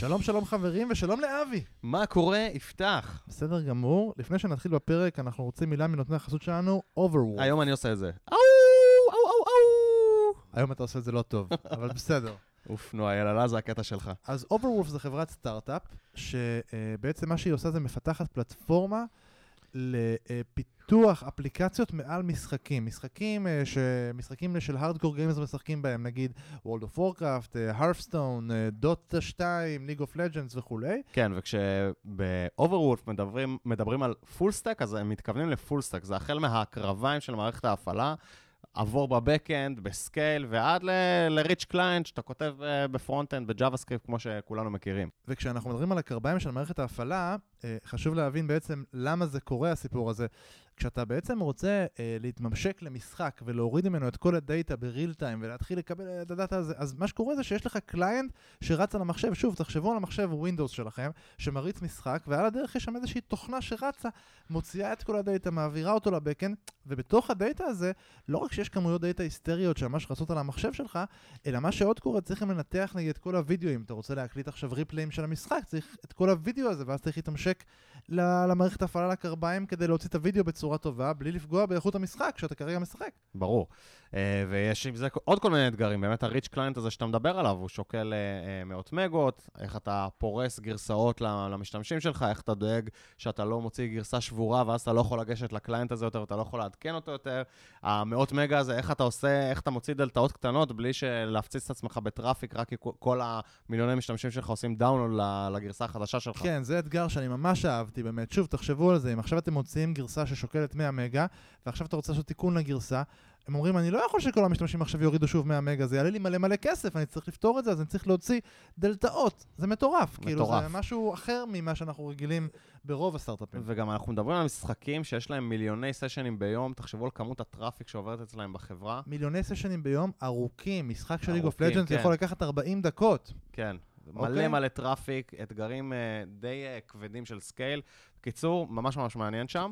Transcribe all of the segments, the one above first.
שלום שלום חברים ושלום לאבי. מה קורה? יפתח. בסדר גמור. לפני שנתחיל בפרק, אנחנו רוצים מילה מנותני החסות שלנו, Overwolf. היום אני עושה את זה. אאו, אאו, אאו, אאו. היום אתה עושה את זה לא טוב, אבל בסדר. אוף, נו, היללה זה הקטע שלך. אז Overwolf זה חברת סטארט-אפ, שבעצם מה שהיא עושה זה מפתחת פלטפורמה לפיתוח אפליקציות מעל משחקים. משחקים, אה, ש... משחקים של hardcore gamers משחקים בהם, נגיד World of Warcraft, Hearthstone, Dota 2, League of Legends וכולי. כן, וכשב-Overwolf מדברים, מדברים על full stack, אז הם מתכוונים ל full stack. זה החל מהקרביים של מערכת ההפעלה, עבור ב backend, ב scale, ועד ל-rich client שאתה כותב אה, ב front-end, ב JavaScript, כמו שכולנו מכירים. וכשאנחנו מדברים על הקרביים של מערכת ההפעלה, אה, חשוב להבין בעצם למה זה קורה, הסיפור הזה. כשאתה בעצם רוצה אה, להתממשק למשחק ולהוריד ממנו את כל הדאטה ב real time ולהתחיל לקבל את הדאטה הזה, אז מה שקורה זה שיש לך client שרץ על המחשב, שוב, תחשבו על המחשב Windows שלכם, שמריץ משחק, ועל הדרך יש שם איזושהי תוכנה שרצה, מוציאה את כל הדאטה, מעבירה אותו ל backend, ובתוך הדאטה הזה, לא רק שיש כמויות דאטה היסטריות שממש רצות על המחשב שלך, אלא מה שעוד קורה, צריך לנתח נגיד את כל הוידאו, אם אתה רוצה להקליט עכשיו ריפליים של המשחק, צריך את כל הוידאו הזה, ואז צריך להתממשק למערכת ההפעלה לקרביים כדי להוציא את הוידאו בצורה טובה, בלי לפגוע באיכות המשחק שאתה כרגע משחק. ברור. אה, ויש עם זה עוד כל מיני אתגרים. באמת ה-rich client הזה שאתה מדבר עליו, הוא שוקל אה, מאות מגות, איך אתה פורס גרסאות למשתמשים שלך, איך אתה דואג שאתה לא מוציא גרסה שבורה, ואז אתה לא יכול לגשת ל client הזה יותר, ואתה לא יכול לעדכן אותו יותר. המאות מגה הזה, איך אתה עושה, איך אתה מוציא דלתאות קטנות בלי להפציץ את עצמך ב traffic, רק כי כל המיליוני משתמשים שלך עושים download לגרסה החדשה שלך. כן, זה אתגר שאני ממש אהבתי באמת. שוב, תחשבו על זה, אם עכשיו אתם מוציאים גרסה ששוקלת 100 מגה, ועכשיו אתה רוצה לעשות תיקון לגרסה, הם אומרים, אני לא יכול שכל המשתמשים עכשיו יורידו שוב 100 מגה, זה יעלה לי מלא מלא כסף, אני צריך לפתור את זה, אז אני צריך להוציא דלתאות. זה מטורף. מטורף. כאילו, זה משהו אחר ממה שאנחנו רגילים ברוב הסטארט-אפים. וגם אנחנו מדברים על משחקים שיש להם מיליוני סשנים ביום, תחשבו על כמות ה traffic שעוברת אצלהם בחברה. מיליוני סשנים ביום, ארוכים. משחק של League of Legends. יכול לקחת 40 דקות. כן. מלא אוקיי. אוקיי. מלא traffic, אתגרים אה, די אה, כבדים של scale. בקיצור, ממש ממש מעניין שם.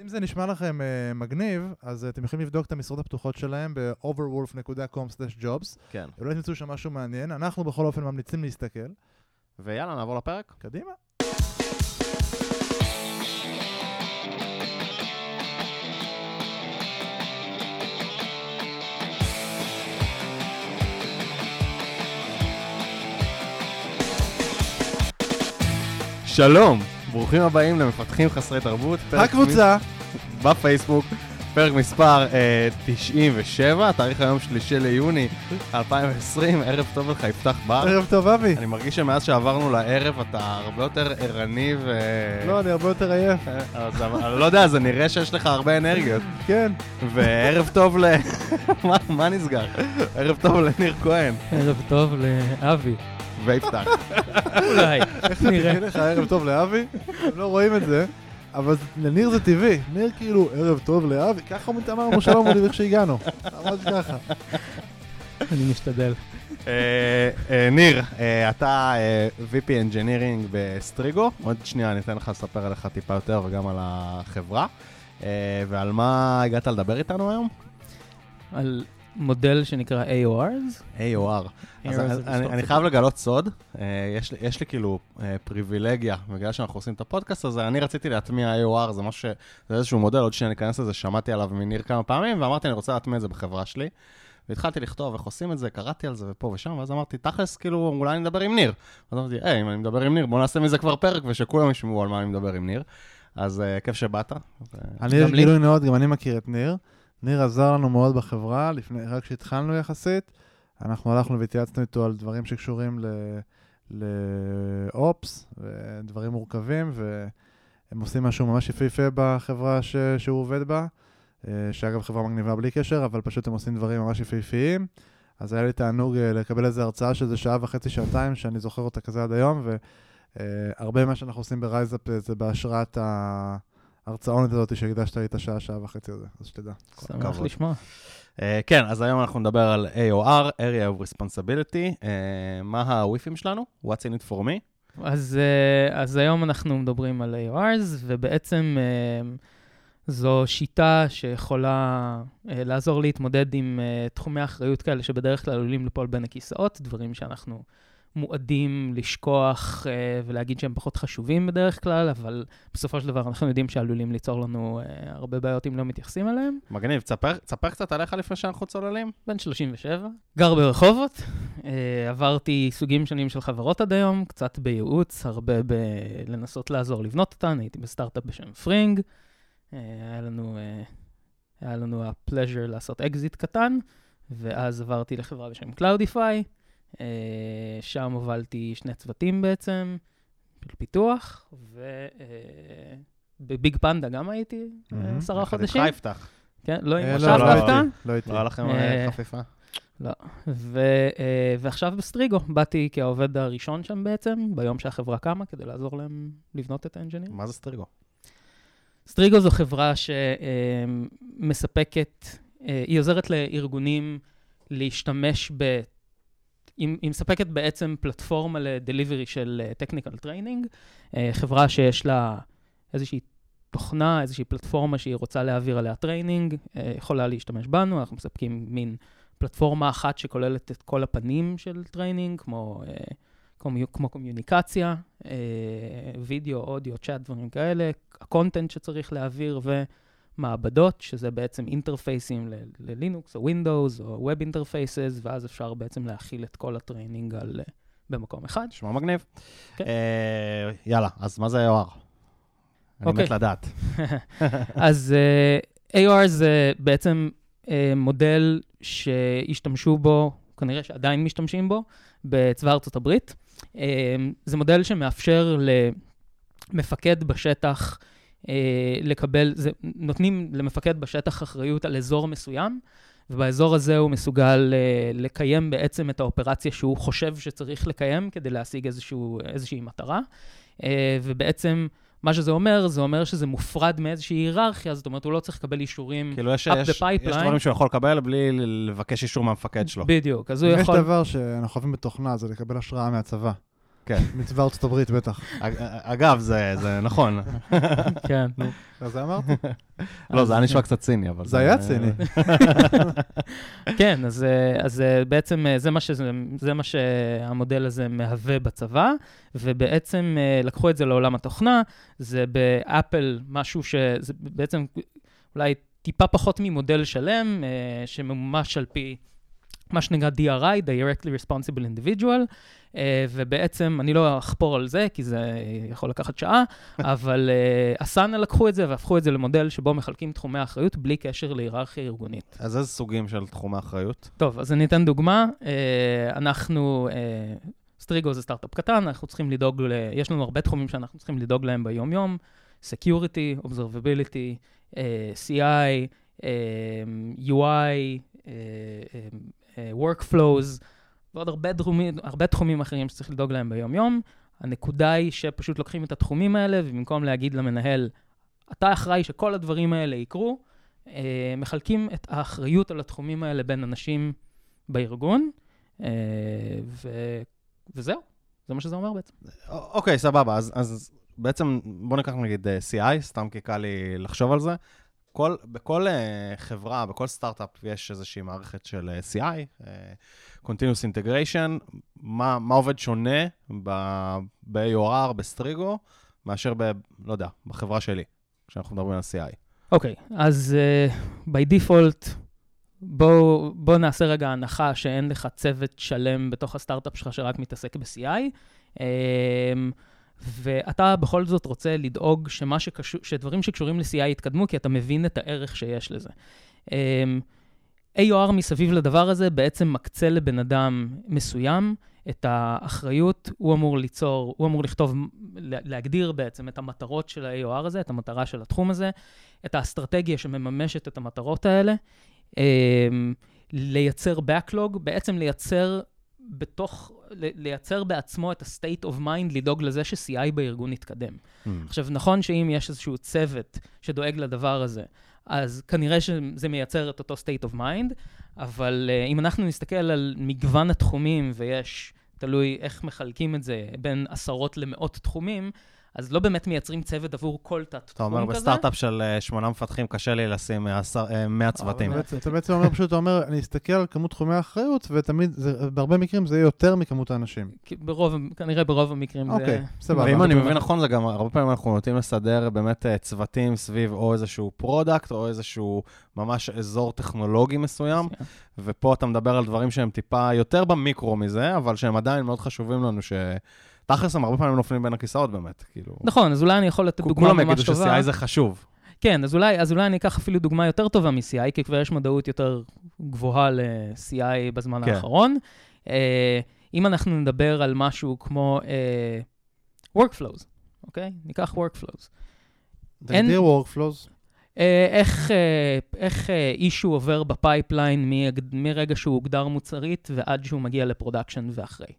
אז אם זה נשמע לכם uh, מגניב, אז uh, אתם יכולים לבדוק את המשרות הפתוחות שלהם ב-overwolf.com/jobs. כן. אולי תמצאו שם משהו מעניין. אנחנו בכל אופן ממליצים להסתכל. ויאללה, נעבור לפרק. קדימה. שלום, ברוכים הבאים למפתחים חסרי תרבות. הקבוצה. בפייסבוק, פרק מספר אה, 97, התאריך היום שלישי ליוני 2020, ערב טוב לך, יפתח בר. ערב טוב, אבי. אני מרגיש שמאז שעברנו לערב אתה הרבה יותר ערני ו... לא, אני הרבה יותר עייף. אה, אז אני לא יודע, זה נראה שיש לך הרבה אנרגיות. כן. וערב טוב ל... מה, מה נסגר? ערב טוב לניר כהן. ערב טוב לאבי. ויפתח. אולי, איך נראה? לך ערב טוב לאבי, הם לא רואים את זה, אבל לניר זה טבעי. ניר כאילו, ערב טוב לאבי, ככה הוא אמרנו שלום עוד איך שהגענו. ממש ככה. אני משתדל. אה, אה, ניר, אה, אתה VP Engineering בסטריגו, עוד שנייה אני אתן לך לספר עליך טיפה יותר וגם על החברה. ועל מה הגעת לדבר איתנו היום? על מודל שנקרא AORs. AOR. אז אני, חייב לגלות סוד, אה, יש, יש לי כאילו אה, פריבילגיה, בגלל שאנחנו עושים את הפודקאסט הזה, אני רציתי להטמיע AOR, זה משהו, זה איזשהו מודל, עוד שניה ניכנס לזה, שמעתי עליו מניר כמה פעמים, ואמרתי, אני רוצה להטמיע את זה בחברה שלי. והתחלתי לכתוב איך עושים את זה, קראתי על זה ופה ושם, ואז אמרתי, תכלס, כאילו, אולי אני מדבר עם ניר. אז אמרתי, היי, אם אני מדבר עם ניר, בוא נעשה מזה כבר פרק, ושכולם ישמעו על מה אני מדבר עם ניר. אז uh, כיף שבאת. אני, גילוי נאות, גם אני מכיר את ניר. ניר עזר לנו מאוד בחברה, לפני, רק כשהתחלנו יחסית. אנחנו הלכנו והתייעצנו איתו על דברים שקשורים לאופס ודברים מורכבים, והם עושים משהו ממש יפהפה בחברה ש, שהוא עובד בה, אה, שאגב חברה מגניבה בלי קשר, אבל פשוט הם עושים דברים ממש יפהפיים. אז היה לי תענוג אה, לקבל איזו הרצאה שזה שעה וחצי, שעתיים, שאני זוכר אותה כזה עד היום, והרבה ממה שאנחנו עושים ברייזאפ זה בהשראת ה... ההרצאונת הזאת שהקדשת לי את השעה, שעה וחצי הזה, אז שתדע. שמח לשמוע. אה, כן, אז היום אנחנו נדבר על AOR, Area of Responsibility. אה, מה ה WIIFM שלנו? What's in it for me? אז, אה, אז היום אנחנו מדברים על AORs, ובעצם אה, זו שיטה שיכולה אה, לעזור להתמודד עם אה, תחומי אחריות כאלה שבדרך כלל עלולים ליפול בין הכיסאות, דברים שאנחנו מועדים לשכוח אה, ולהגיד שהם פחות חשובים בדרך כלל, אבל בסופו של דבר אנחנו יודעים שעלולים ליצור לנו אה, הרבה בעיות אם לא מתייחסים אליהם. מגניב, תספר, תספר קצת עליך לפני שאנחנו צוללים. בן 37, גר ברחובות, אה, עברתי סוגים שונים של חברות עד היום, קצת בייעוץ, הרבה בלנסות לעזור לבנות אותן, הייתי בסטארט-אפ בשם פרינג, היה לנו... היה לנו ה pleasure לעשות אקזיט קטן, ואז עברתי לחברה בשם Cloudify, אה, שם הובלתי שני צוותים בעצם, של פיתוח, ובביג פנדה גם הייתי עשרה חודשים. יחד איתך יפתח. כן, לא עם אה, משך לא, לא דווקא. לא הייתי. לא היה לכם אה, חפיפה? לא. ו- אה, ועכשיו בסטריגו, באתי כעובד הראשון שם בעצם, ביום שהחברה קמה, כדי לעזור להם לבנות את האנג'ינים. מה זה סטריגו? סטריגו זו חברה שמספקת, היא עוזרת לארגונים להשתמש ב... היא, מספקת בעצם פלטפורמה ל delivery של technical training, חברה שיש לה איזושהי תוכנה, איזושהי פלטפורמה שהיא רוצה להעביר עליה training, יכולה להשתמש בנו, אנחנו מספקים מין פלטפורמה אחת שכוללת את כל הפנים של training, כמו, כמו, כמו קומיוניקציה, וידאו, אודיו, צ'אט, דברים כאלה, ה content שצריך להעביר ומעבדות, שזה בעצם אינטרפייסים ללינוקס או Windows או web interfaces, ואז אפשר בעצם להכיל את כל ה training על, במקום אחד. נשמע מגניב. כן. אה, יאללה, אז מה זה AOR? אני אוקיי. מת לדעת. אז אה, AOR זה בעצם uh, מודל שהשתמשו בו, כנראה שעדיין משתמשים בו, בצבא ארצות הברית. אה, זה מודל שמאפשר למפקד בשטח uh, לקבל, זה, נותנים למפקד בשטח אחריות על אזור מסוים, ובאזור הזה הוא מסוגל uh, לקיים בעצם את האופרציה שהוא חושב שצריך לקיים כדי להשיג איזשהו, איזושהי מטרה. Uh, ובעצם... מה שזה אומר, זה אומר שזה מופרד מאיזושהי היררכיה, זאת אומרת, הוא לא צריך לקבל אישורים כאילו יש, up יש, the pipeline. יש דברים שהוא יכול לקבל בלי לבקש אישור מהמפקד שלו. בדיוק, אז הוא אם יש יכול... דבר שאנחנו אוהבים בתוכנה, זה לקבל השראה מהצבא. כן. מצבא ארצות הברית, בטח. אג- אגב, זה, זה נכון. כן. אז זה אמרתי. לא, זה היה נשמע קצת ציני, אבל... זה היה ציני. כן, אז, אה, אז בעצם אה, זה מה, שהמודל הזה מהווה בצבא, ובעצם אה, לקחו את זה לעולם התוכנה, זה באפל משהו שזה בעצם אולי טיפה פחות ממודל שלם, שממומש על פי מה שנקרא DRI, Directly Responsible Individual, אה, ובעצם, אני לא אחפור על זה, כי זה יכול לקחת שעה, אבל אה, אסנה לקחו את זה והפכו את זה למודל שבו מחלקים תחומי אחריות בלי קשר להיררכיה ארגונית. אז איזה סוגים של תחומי אחריות? טוב, אז אני אתן דוגמה. אה, אנחנו, סטריגו זה סטארט-אפ קטן, אנחנו צריכים לדאוג, ל... יש לנו הרבה תחומים שאנחנו צריכים לדאוג להם ביום-יום, Security, Observability, אה, CI, אה, UI, אה, Workflows, ועוד הרבה תחומים, הרבה תחומים אחרים שצריך לדאוג להם ביום-יום. הנקודה היא שפשוט לוקחים את התחומים האלה, ובמקום להגיד למנהל, אתה אחראי שכל הדברים האלה יקרו, אה, מחלקים את האחריות על התחומים האלה בין אנשים בארגון, אה, ו... וזהו, זה מה שזה אומר בעצם. אוקיי, סבבה, אז, אז בעצם בוא ניקח נגיד אה, CI, סתם כי קל לי לחשוב על זה. כל, בכל uh, חברה, בכל סטארט-אפ יש איזושהי מערכת של uh, CI, uh, Continuous Integration, מה, מה עובד שונה ב-AOR, בסטריגו, מאשר ב... לא יודע, בחברה שלי, כשאנחנו מדברים על CI. אוקיי, אז uh, by בואו בוא נעשה רגע הנחה שאין לך צוות שלם בתוך הסטארט-אפ שלך שרק מתעסק ב-CI. Um, ואתה בכל זאת רוצה לדאוג שקשור, שדברים שקשורים ל-CI יתקדמו, כי אתה מבין את הערך שיש לזה. Um, AOR מסביב לדבר הזה בעצם מקצה לבן אדם מסוים את האחריות, הוא אמור ליצור, הוא אמור לכתוב, להגדיר בעצם את המטרות של ה-AOR הזה, את המטרה של התחום הזה, את האסטרטגיה שמממשת את המטרות האלה, um, לייצר backlog, בעצם לייצר בתוך, לייצר בעצמו את ה-state of mind, לדאוג לזה ש-CI בארגון יתקדם. Mm. עכשיו, נכון שאם יש איזשהו צוות שדואג לדבר הזה, אז כנראה שזה מייצר את אותו state of mind, אבל uh, אם אנחנו נסתכל על מגוון התחומים, ויש, תלוי איך מחלקים את זה, בין עשרות למאות תחומים, אז לא באמת מייצרים צוות עבור כל תת-תחום כזה. אתה אומר, בסטארט-אפ של אה, שמונה מפתחים קשה לי לשים 100 צוותים. אתה בעצם אומר פשוט, אתה אומר, אני אסתכל על כמות תחומי האחריות, ותמיד, בהרבה מקרים זה יהיה יותר מכמות האנשים. ברוב, כנראה ברוב המקרים זה... אוקיי, סבבה. ואם אני מבין נכון, זה גם, הרבה פעמים אנחנו נוטים לסדר באמת צוותים סביב או איזשהו product, או איזשהו ממש אזור טכנולוגי מסוים, ופה אתה מדבר על דברים שהם טיפה יותר במיקרו מזה, אבל שהם עדיין מאוד חשובים לנו, ש... תכלס הם הרבה פעמים נופלים בין הכיסאות באמת, כאילו... נכון, אז אולי אני יכול לתת דוגמה ממש טובה. כולם יגידו ש-CI זה חשוב. כן, אז אולי, אז אולי אני אקח אפילו דוגמה יותר טובה מ-CI, כי כבר יש מודעות יותר גבוהה ל-CI בזמן כן. האחרון. Uh, אם אנחנו נדבר על משהו כמו uh, Workflows, אוקיי? ניקח Workflows. תגדיר Workflows. Uh, איך, איך issue עובר ב pipeline מרגע שהוא הוגדר מוצרית ועד שהוא מגיע ל production ואחרי.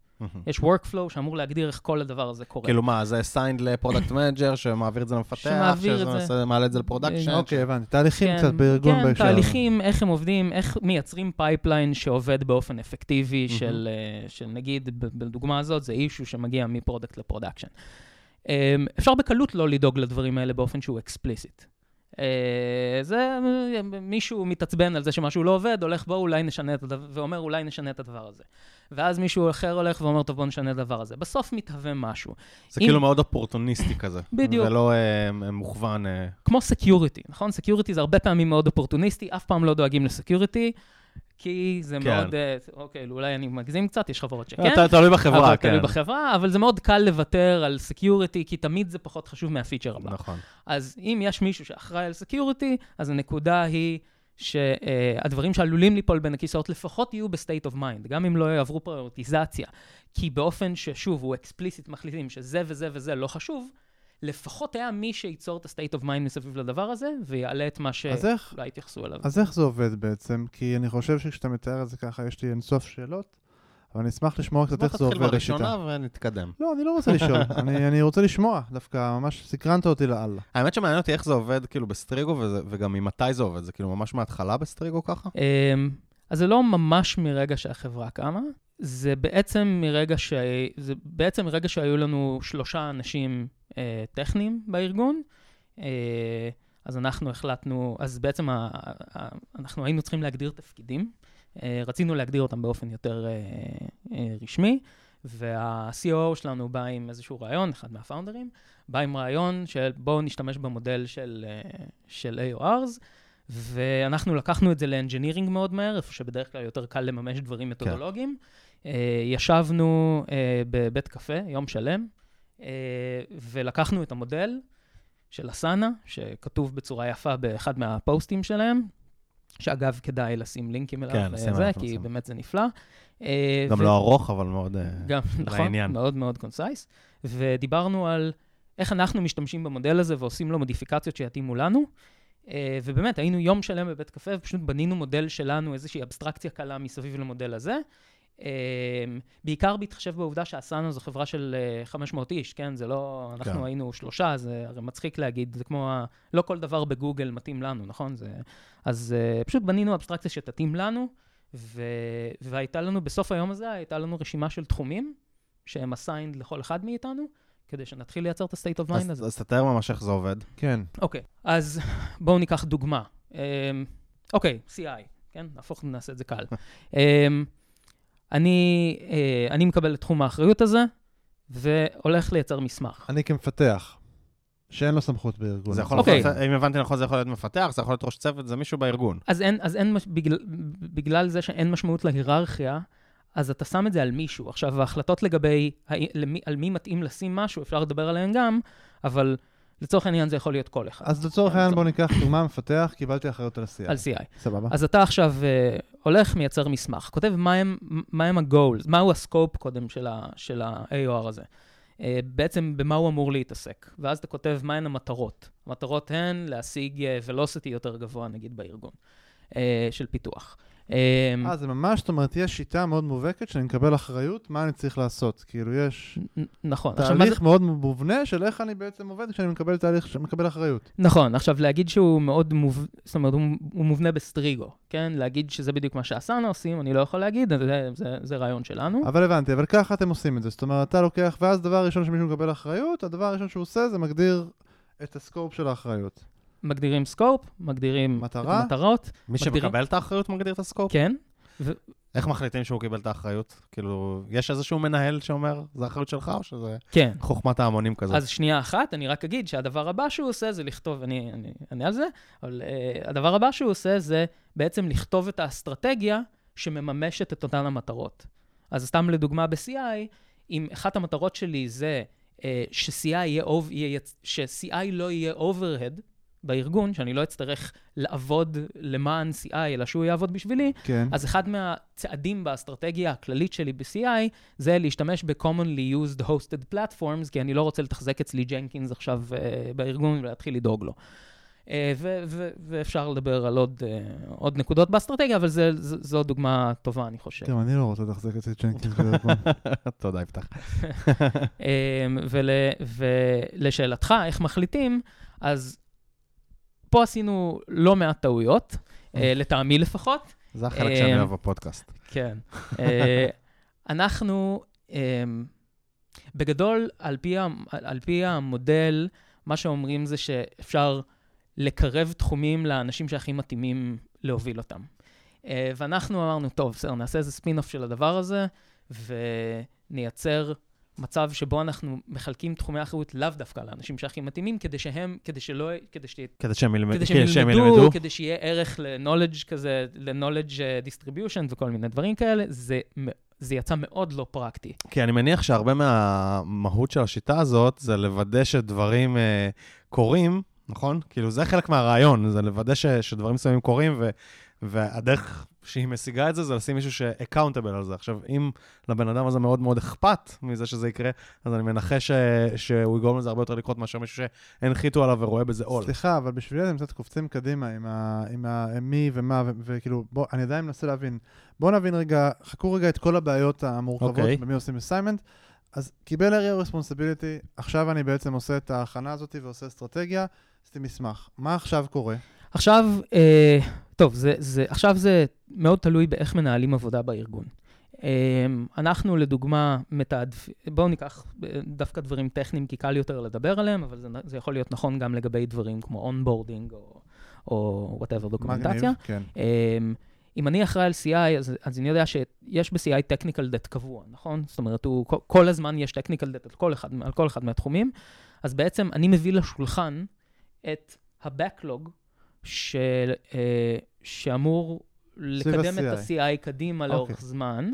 יש workflow שאמור להגדיר איך כל הדבר הזה קורה. כאילו מה, זה assigned ל product manager שמעביר את זה למפתח, שמעביר את זה, מעלה את זה ל production. אוקיי, הבנתי. תהליכים כן, קצת בארגון בהקשר. כן, תהליכים, איך הם עובדים, איך מייצרים pipeline שעובד באופן אפקטיבי של, אה, של נגיד, בדוגמה הזאת, זה issue שמגיע מ product ל production. אמ, אפשר בקלות לא לדאוג לדברים האלה באופן שהוא explicit. אה, זה, מישהו מתעצבן על זה שמשהו לא עובד, הולך בואו אולי נשנה את הדבר, ואומר אולי נשנה את הדבר הזה. ואז מישהו אחר הולך ואומר, טוב, בואו נשנה את הדבר הזה. בסוף מתהווה משהו. זה אם... כאילו מאוד אופורטוניסטי כזה. בדיוק. ולא אה, מוכוון... אה... כמו סקיוריטי, נכון? סקיוריטי זה הרבה פעמים מאוד אופורטוניסטי, אף פעם לא דואגים לסקיוריטי. כי זה כן. מאוד, אה, אוקיי, אולי אני מגזים קצת, יש חברות שכן. אתה תלוי בחברה, אבל כן. תלוי בחברה, אבל זה מאוד קל לוותר על סקיוריטי, כי תמיד זה פחות חשוב מהפיצ'ר הבא. נכון. אז אם יש מישהו שאחראי על סקיוריטי, אז הנקודה היא שהדברים שעלולים ליפול בין הכיסאות לפחות יהיו ב state of mind, גם אם לא יעברו פריורטיזציה. כי באופן ששוב, הוא explicit מחליטים שזה וזה וזה לא חשוב, לפחות היה מי שייצור את ה-state of mind מסביב לדבר הזה, ויעלה את מה שאולי יתייחסו אליו. אז איך זה עובד בעצם? כי אני חושב שכשאתה מתאר את זה ככה, יש לי אינסוף שאלות, אבל אני אשמח לשמוע קצת איך זה עובד בוא תתחיל בראשונה ונתקדם. לא, אני לא רוצה לשאול, אני, אני רוצה לשמוע, דווקא ממש סקרנת אותי לאללה. האמת שמעניין אותי איך זה עובד כאילו בסטריגו, וזה, וגם ממתי זה עובד, זה כאילו ממש מההתחלה בסטריגו ככה? אמ, אז זה לא ממש מרגע שהחברה קמה, זה בעצם מרגע, ש... זה בעצם מרגע שהיו לנו שלושה אנשים אה, טכניים בארגון. אה, אז אנחנו החלטנו, אז בעצם ה, ה, אנחנו היינו צריכים להגדיר תפקידים. אה, רצינו להגדיר אותם באופן יותר אה, אה, רשמי, וה-COO שלנו בא עם איזשהו רעיון, אחד מהפאונדרים, בא עם רעיון של בואו נשתמש במודל של, אה, של AORs, ואנחנו לקחנו את זה ל engineering מאוד מהר, איפה שבדרך כלל יותר קל לממש דברים כן. מתודולוגיים. כן. אה, ישבנו אה, בבית קפה יום שלם, ולקחנו את המודל של אסנה, שכתוב בצורה יפה באחד מהפוסטים שלהם, שאגב, כדאי לשים לינקים אליו, כן, וזה, כי נשים. באמת זה נפלא. אה, גם ו... לא ארוך, אבל מאוד אה, גם, נכון, לעניין. מאוד מאוד concise. ודיברנו על איך אנחנו משתמשים במודל הזה ועושים לו מודיפיקציות שיתאימו לנו. ובאמת, היינו יום שלם בבית קפה, ופשוט בנינו מודל שלנו, איזושהי אבסטרקציה קלה מסביב למודל הזה. אמ, בעיקר בהתחשב בעובדה שאסנה זו חברה של 500 אה, איש, כן? זה לא... אנחנו כן. היינו שלושה, זה הרי מצחיק להגיד, זה כמו ה... לא כל דבר בגוגל מתאים לנו, נכון? זה... אז uh, פשוט בנינו אבסטרקציה שתתאים לנו, ו... והייתה לנו, בסוף היום הזה, הייתה לנו רשימה של תחומים שהם אסיינד לכל אחד מאיתנו, כדי שנתחיל לייצר את ה-state of mind הזה. אז תתאר ממש איך זה עובד. כן. אוקיי, okay, אז בואו ניקח דוגמה. אמ, אוקיי, um, okay, CI, כן? נהפוך, נעשה את זה קל. um, אני, אה, אני מקבל את תחום האחריות הזה, והולך לייצר מסמך. אני כמפתח, שאין לו סמכות בארגון. זה יכול okay. להיות, אוקיי. אם הבנתי נכון, זה יכול להיות מפתח, זה יכול להיות ראש צוות, זה מישהו בארגון. אז אין, אז אין, בגלל, בגלל זה שאין משמעות להיררכיה, אז אתה שם את זה על מישהו. עכשיו, ההחלטות לגבי על מי מתאים לשים משהו, אפשר לדבר עליהן גם, אבל לצורך העניין זה יכול להיות כל אחד. אז לצורך העניין בוא ניקח דוגמה מפתח, קיבלתי אחריות על ה-CI. על CI. סבבה. אז אתה עכשיו uh, הולך, מייצר מסמך, כותב מהם, מהם ה-goals, מהו הסקופ קודם של ה-AOR הזה. Uh, בעצם במה הוא אמור להתעסק. ואז אתה כותב מהן המטרות. המטרות הן להשיג uh, velocity יותר גבוה, נגיד, בארגון uh, של פיתוח. אמ, אה, זה ממש, זאת אומרת, יש שיטה מאוד מובהקת שאני מקבל אחריות, מה אני צריך לעשות. כאילו, יש נכון. עכשיו, מה זה- תהליך מאוד מובנה של איך אני בעצם עובד כשאני מקבל תהליך, כשאני מקבל אחריות. נכון, עכשיו להגיד שהוא מאוד מוב... זאת אומרת, הוא, הוא מובנה בסטריגו, כן? להגיד שזה בדיוק מה שאסנה עושים, אני לא יכול להגיד, זה, זה, זה רעיון שלנו. אבל הבנתי, אבל ככה אתם עושים את זה. זאת אומרת, אתה לוקח, ואז דבר ראשון שמישהו מקבל אחריות, הדבר הראשון שהוא עושה זה מגדיר את ה scope של האחריות. מגדירים scope, מגדירים מטרה? את המטרות, מי מגדירים- שמקבל את האחריות מגדיר את ה scope? כן, איך מחליטים שהוא קיבל את האחריות? כאילו, יש איזשהו מנהל שאומר, זה האחריות שלך, או שזה כן. חוכמת ההמונים כזאת? אז שנייה אחת, אני רק אגיד שהדבר הבא שהוא עושה זה לכתוב, אני אני- אני על זה, אבל uh, הדבר הבא שהוא עושה זה בעצם לכתוב את האסטרטגיה שמממשת את אותן המטרות. אז סתם לדוגמה ב-CI, אם אחת המטרות שלי זה uh, ש-CI יהיה, אוב- יהיה, ש-CI לא יהיה overhead בארגון, שאני לא אצטרך לעבוד למען CI, אלא שהוא יעבוד בשבילי, כן. אז אחד מהצעדים באסטרטגיה הכללית שלי ב-CI זה להשתמש ב-commonly used hosted platforms, כי אני לא רוצה לתחזק אצלי ג'נקינס עכשיו uh, בארגון ולהתחיל לדאוג לו. Uh, ו- ו- ואפשר לדבר על עוד, uh, עוד נקודות באסטרטגיה, אבל זה, זה, זו דוגמה טובה, אני חושב. גם אני לא רוצה לתחזק את זה ג'נקינס בארגון. תודה, יפתח. ול, ולשאלתך, איך מחליטים, אז פה עשינו לא מעט טעויות, אה, לטעמי לפחות. זה החלק שאני אמ, אוהב בפודקאסט. כן. אה, אנחנו, בגדול, על פי, על פי המודל, מה שאומרים זה שאפשר לקרב תחומים לאנשים שהכי מתאימים להוביל אותם. אה, ואנחנו אמרנו, טוב, בסדר, נעשה איזה ספין-אוף של הדבר הזה, ונייצר מצב שבו אנחנו מחלקים תחומי אחריות לאו דווקא לאנשים שהכי מתאימים, כדי שהם, כדי שלא, כדי שתהיה כדי שהם ילמדו. כדי שהם ילמדו, כדי שיהיה ערך ל-knowledge כזה, ל-knowledge אה, distribution וכל מיני דברים כאלה, זה, זה יצא מאוד לא פרקטי. כי אני מניח שהרבה מהמהות של השיטה הזאת זה לוודא שדברים אה, קורים, נכון? כאילו, זה חלק מהרעיון, זה לוודא ש, שדברים מסוימים קורים, ו, והדרך שהיא משיגה את זה, זה לשים מישהו ש-accountable על זה. עכשיו, אם לבן אדם הזה מאוד מאוד אכפת מזה שזה יקרה, אז אני מנחש ש, שהוא יגרום לזה הרבה יותר לקרות מאשר מישהו שהנחיתו עליו ורואה בזה עול. סליחה, אבל בשבילי אתם קצת קופצים קדימה עם, ה, עם ה, מי ומה, ו- וכאילו, בוא, אני עדיין מנסה להבין. בואו נבין רגע, חכו רגע את כל הבעיות המורכבות אוקיי. במי עושים אסיימנט. אז קיבל area responsibility, עכשיו אני בעצם עושה את ההכנה הזאת ועושה אסטרטגיה, עשיתי מסמך. מה עכשיו קורה? עכשיו, אה, טוב, זה, זה, עכשיו זה מאוד תלוי באיך מנהלים עבודה בארגון. אה, אנחנו, לדוגמה, מתעדף... בואו ניקח אה, דווקא דברים טכניים, כי קל יותר לדבר עליהם, אבל זה, זה יכול להיות נכון גם לגבי דברים כמו onboarding או, whatever דוקומנטציה. מגניב, כן. אמ, אם אני אחראי על CI, אז, אז אני יודע שיש ב-CI technical debt קבוע, נכון? זאת אומרת, הוא, כל, כל הזמן יש technical debt על כל, אחד, על כל אחד מהתחומים, אז בעצם אני מביא לשולחן את ה-backlog ש, אה, שאמור לקדם את ה-CI. קדימה לאורך אוקיי. זמן.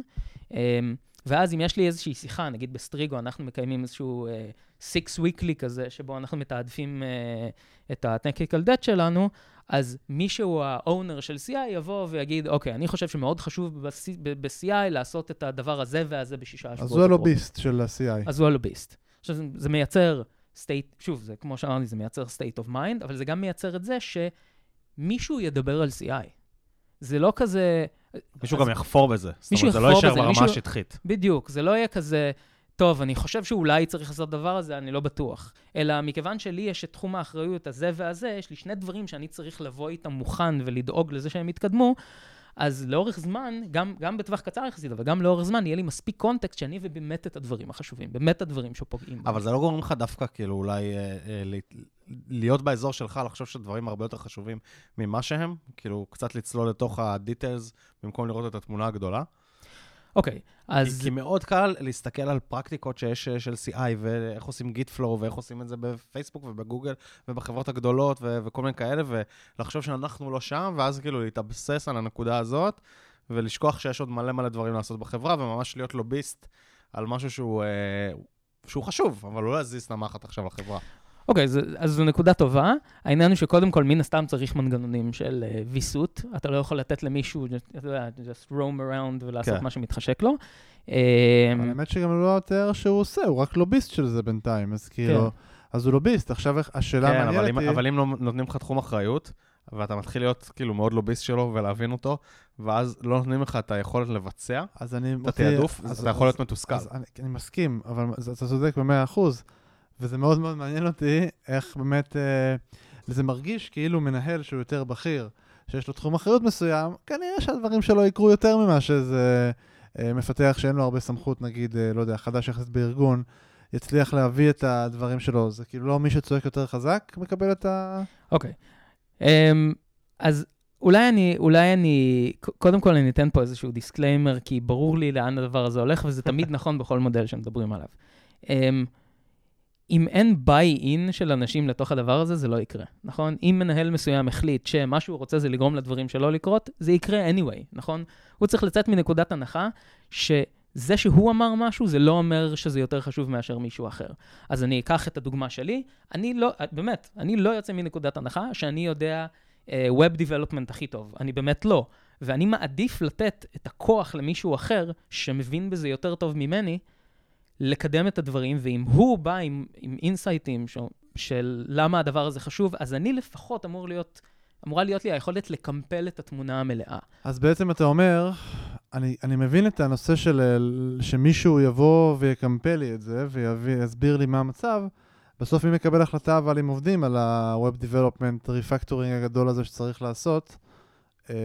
אמ, ואז אם יש לי איזושהי שיחה, נגיד בסטריגו, אנחנו מקיימים איזשהו אה, six weekly כזה, שבו אנחנו מתעדפים אה, את ה-technical debt שלנו, אז מישהו, ה-owner של CI, יבוא ויגיד, אוקיי, אני חושב שמאוד חשוב ב-CI לעשות את הדבר הזה והזה בשישה שבועות. אז הוא הלוביסט של ה-CI. אז הוא הלוביסט. עכשיו, זה, זה מייצר state, שוב, זה כמו שאמרתי, זה מייצר state of mind, אבל זה גם מייצר את זה שמישהו ידבר על CI. זה לא כזה... מישהו אז- גם יחפור בזה. זאת אומרת, זה לא יישאר ברמה מישהו- השטחית. בדיוק, זה לא יהיה כזה, טוב, אני חושב שאולי צריך לעשות את הדבר הזה, אני לא בטוח. אלא מכיוון שלי יש את תחום האחריות הזה והזה, יש לי שני דברים שאני צריך לבוא איתם מוכן ולדאוג לזה שהם יתקדמו, אז לאורך זמן, גם, גם בטווח קצר יחסית, אבל גם לאורך זמן, יהיה לי מספיק קונטקסט שאני אביא באמת את הדברים החשובים, באמת הדברים שפוגעים. בי. אבל זה לא גורם לך דווקא, כאילו, אולי אה, אה, להיות באזור שלך, לחשוב שדברים הרבה יותר חשובים ממה שהם? כאילו, קצת לצלול לתוך ה-details במקום לראות את התמונה הגדולה? אוקיי, אז... אז... כי, כי מאוד קל להסתכל על פרקטיקות שיש אה, של CI, ואיך עושים גיט פלואו, ואיך עושים את זה בפייסבוק ובגוגל ובחברות הגדולות ו- וכל מיני כאלה, ולחשוב שאנחנו לא שם, ואז כאילו להתאבסס על הנקודה הזאת, ולשכוח שיש עוד מלא מלא דברים לעשות בחברה, וממש להיות לוביסט על משהו שהוא, אה, שהוא חשוב, אבל הוא לא יזיז את המחט עכשיו לחברה. אוקיי, זו- אז זו נקודה טובה. העניין הוא שקודם כל, מן הסתם צריך מנגנונים של אה, ויסות. אתה לא יכול לתת למישהו, אתה יודע, just roam around ולעשות כן. מה שמתחשק לו. אה, האמת שגם לא התיאר שהוא עושה, הוא רק לוביסט של זה בינתיים, אז כאילו... אז הוא לוביסט, עכשיו השאלה כן, אבל המעניינת היא... אבל אם לא נותנים לך תחום אחריות, ואתה מתחיל להיות כאילו מאוד לוביסט שלו ולהבין אותו, ואז לא נותנים לך את היכולת לבצע אז אני... את התעדוף, אז אתה יכול להיות מתוסכל. אז אני, אני מסכים, אבל אתה צודק במאה אחוז, וזה מאוד מאוד מעניין אותי איך באמת, אה, זה מרגיש כאילו מנהל שהוא יותר בכיר, שיש לו תחום אחריות מסוים, כנראה שהדברים שלו יקרו יותר ממה שזה אה, מפתח שאין לו הרבה סמכות, נגיד, אה, לא יודע, חדש יחסית בארגון, יצליח להביא את הדברים שלו. זה כאילו לא מי שצועק יותר חזק מקבל את ה... אוקיי. אמ, אז אולי אני, אולי אני, קודם כל אני אתן פה איזשהו disclaimer, כי ברור לי לאן הדבר הזה הולך, וזה תמיד נכון בכל מודל שמדברים עליו. אמ, אם אין buy-in של אנשים לתוך הדבר הזה, זה לא יקרה, נכון? אם מנהל מסוים החליט שמה שהוא רוצה זה לגרום לדברים שלו לקרות, זה יקרה anyway, נכון? הוא צריך לצאת מנקודת הנחה שזה שהוא אמר משהו, זה לא אומר שזה יותר חשוב מאשר מישהו אחר. אז אני אקח את הדוגמה שלי, אני לא, באמת, אני לא יוצא מנקודת הנחה שאני יודע uh, Web Development הכי טוב, אני באמת לא. ואני מעדיף לתת את הכוח למישהו אחר שמבין בזה יותר טוב ממני, לקדם את הדברים, ואם הוא בא עם, עם אינסייטים ש, של למה הדבר הזה חשוב, אז אני לפחות אמור להיות, אמורה להיות לי היכולת לקמפל את התמונה המלאה. אז בעצם אתה אומר, אני, אני מבין את הנושא של שמישהו יבוא ויקמפל לי את זה ויסביר לי מה המצב. בסוף מי מקבל החלטה אבל אם עובדים על ה-Web Development Refactoring הגדול הזה שצריך לעשות, אה,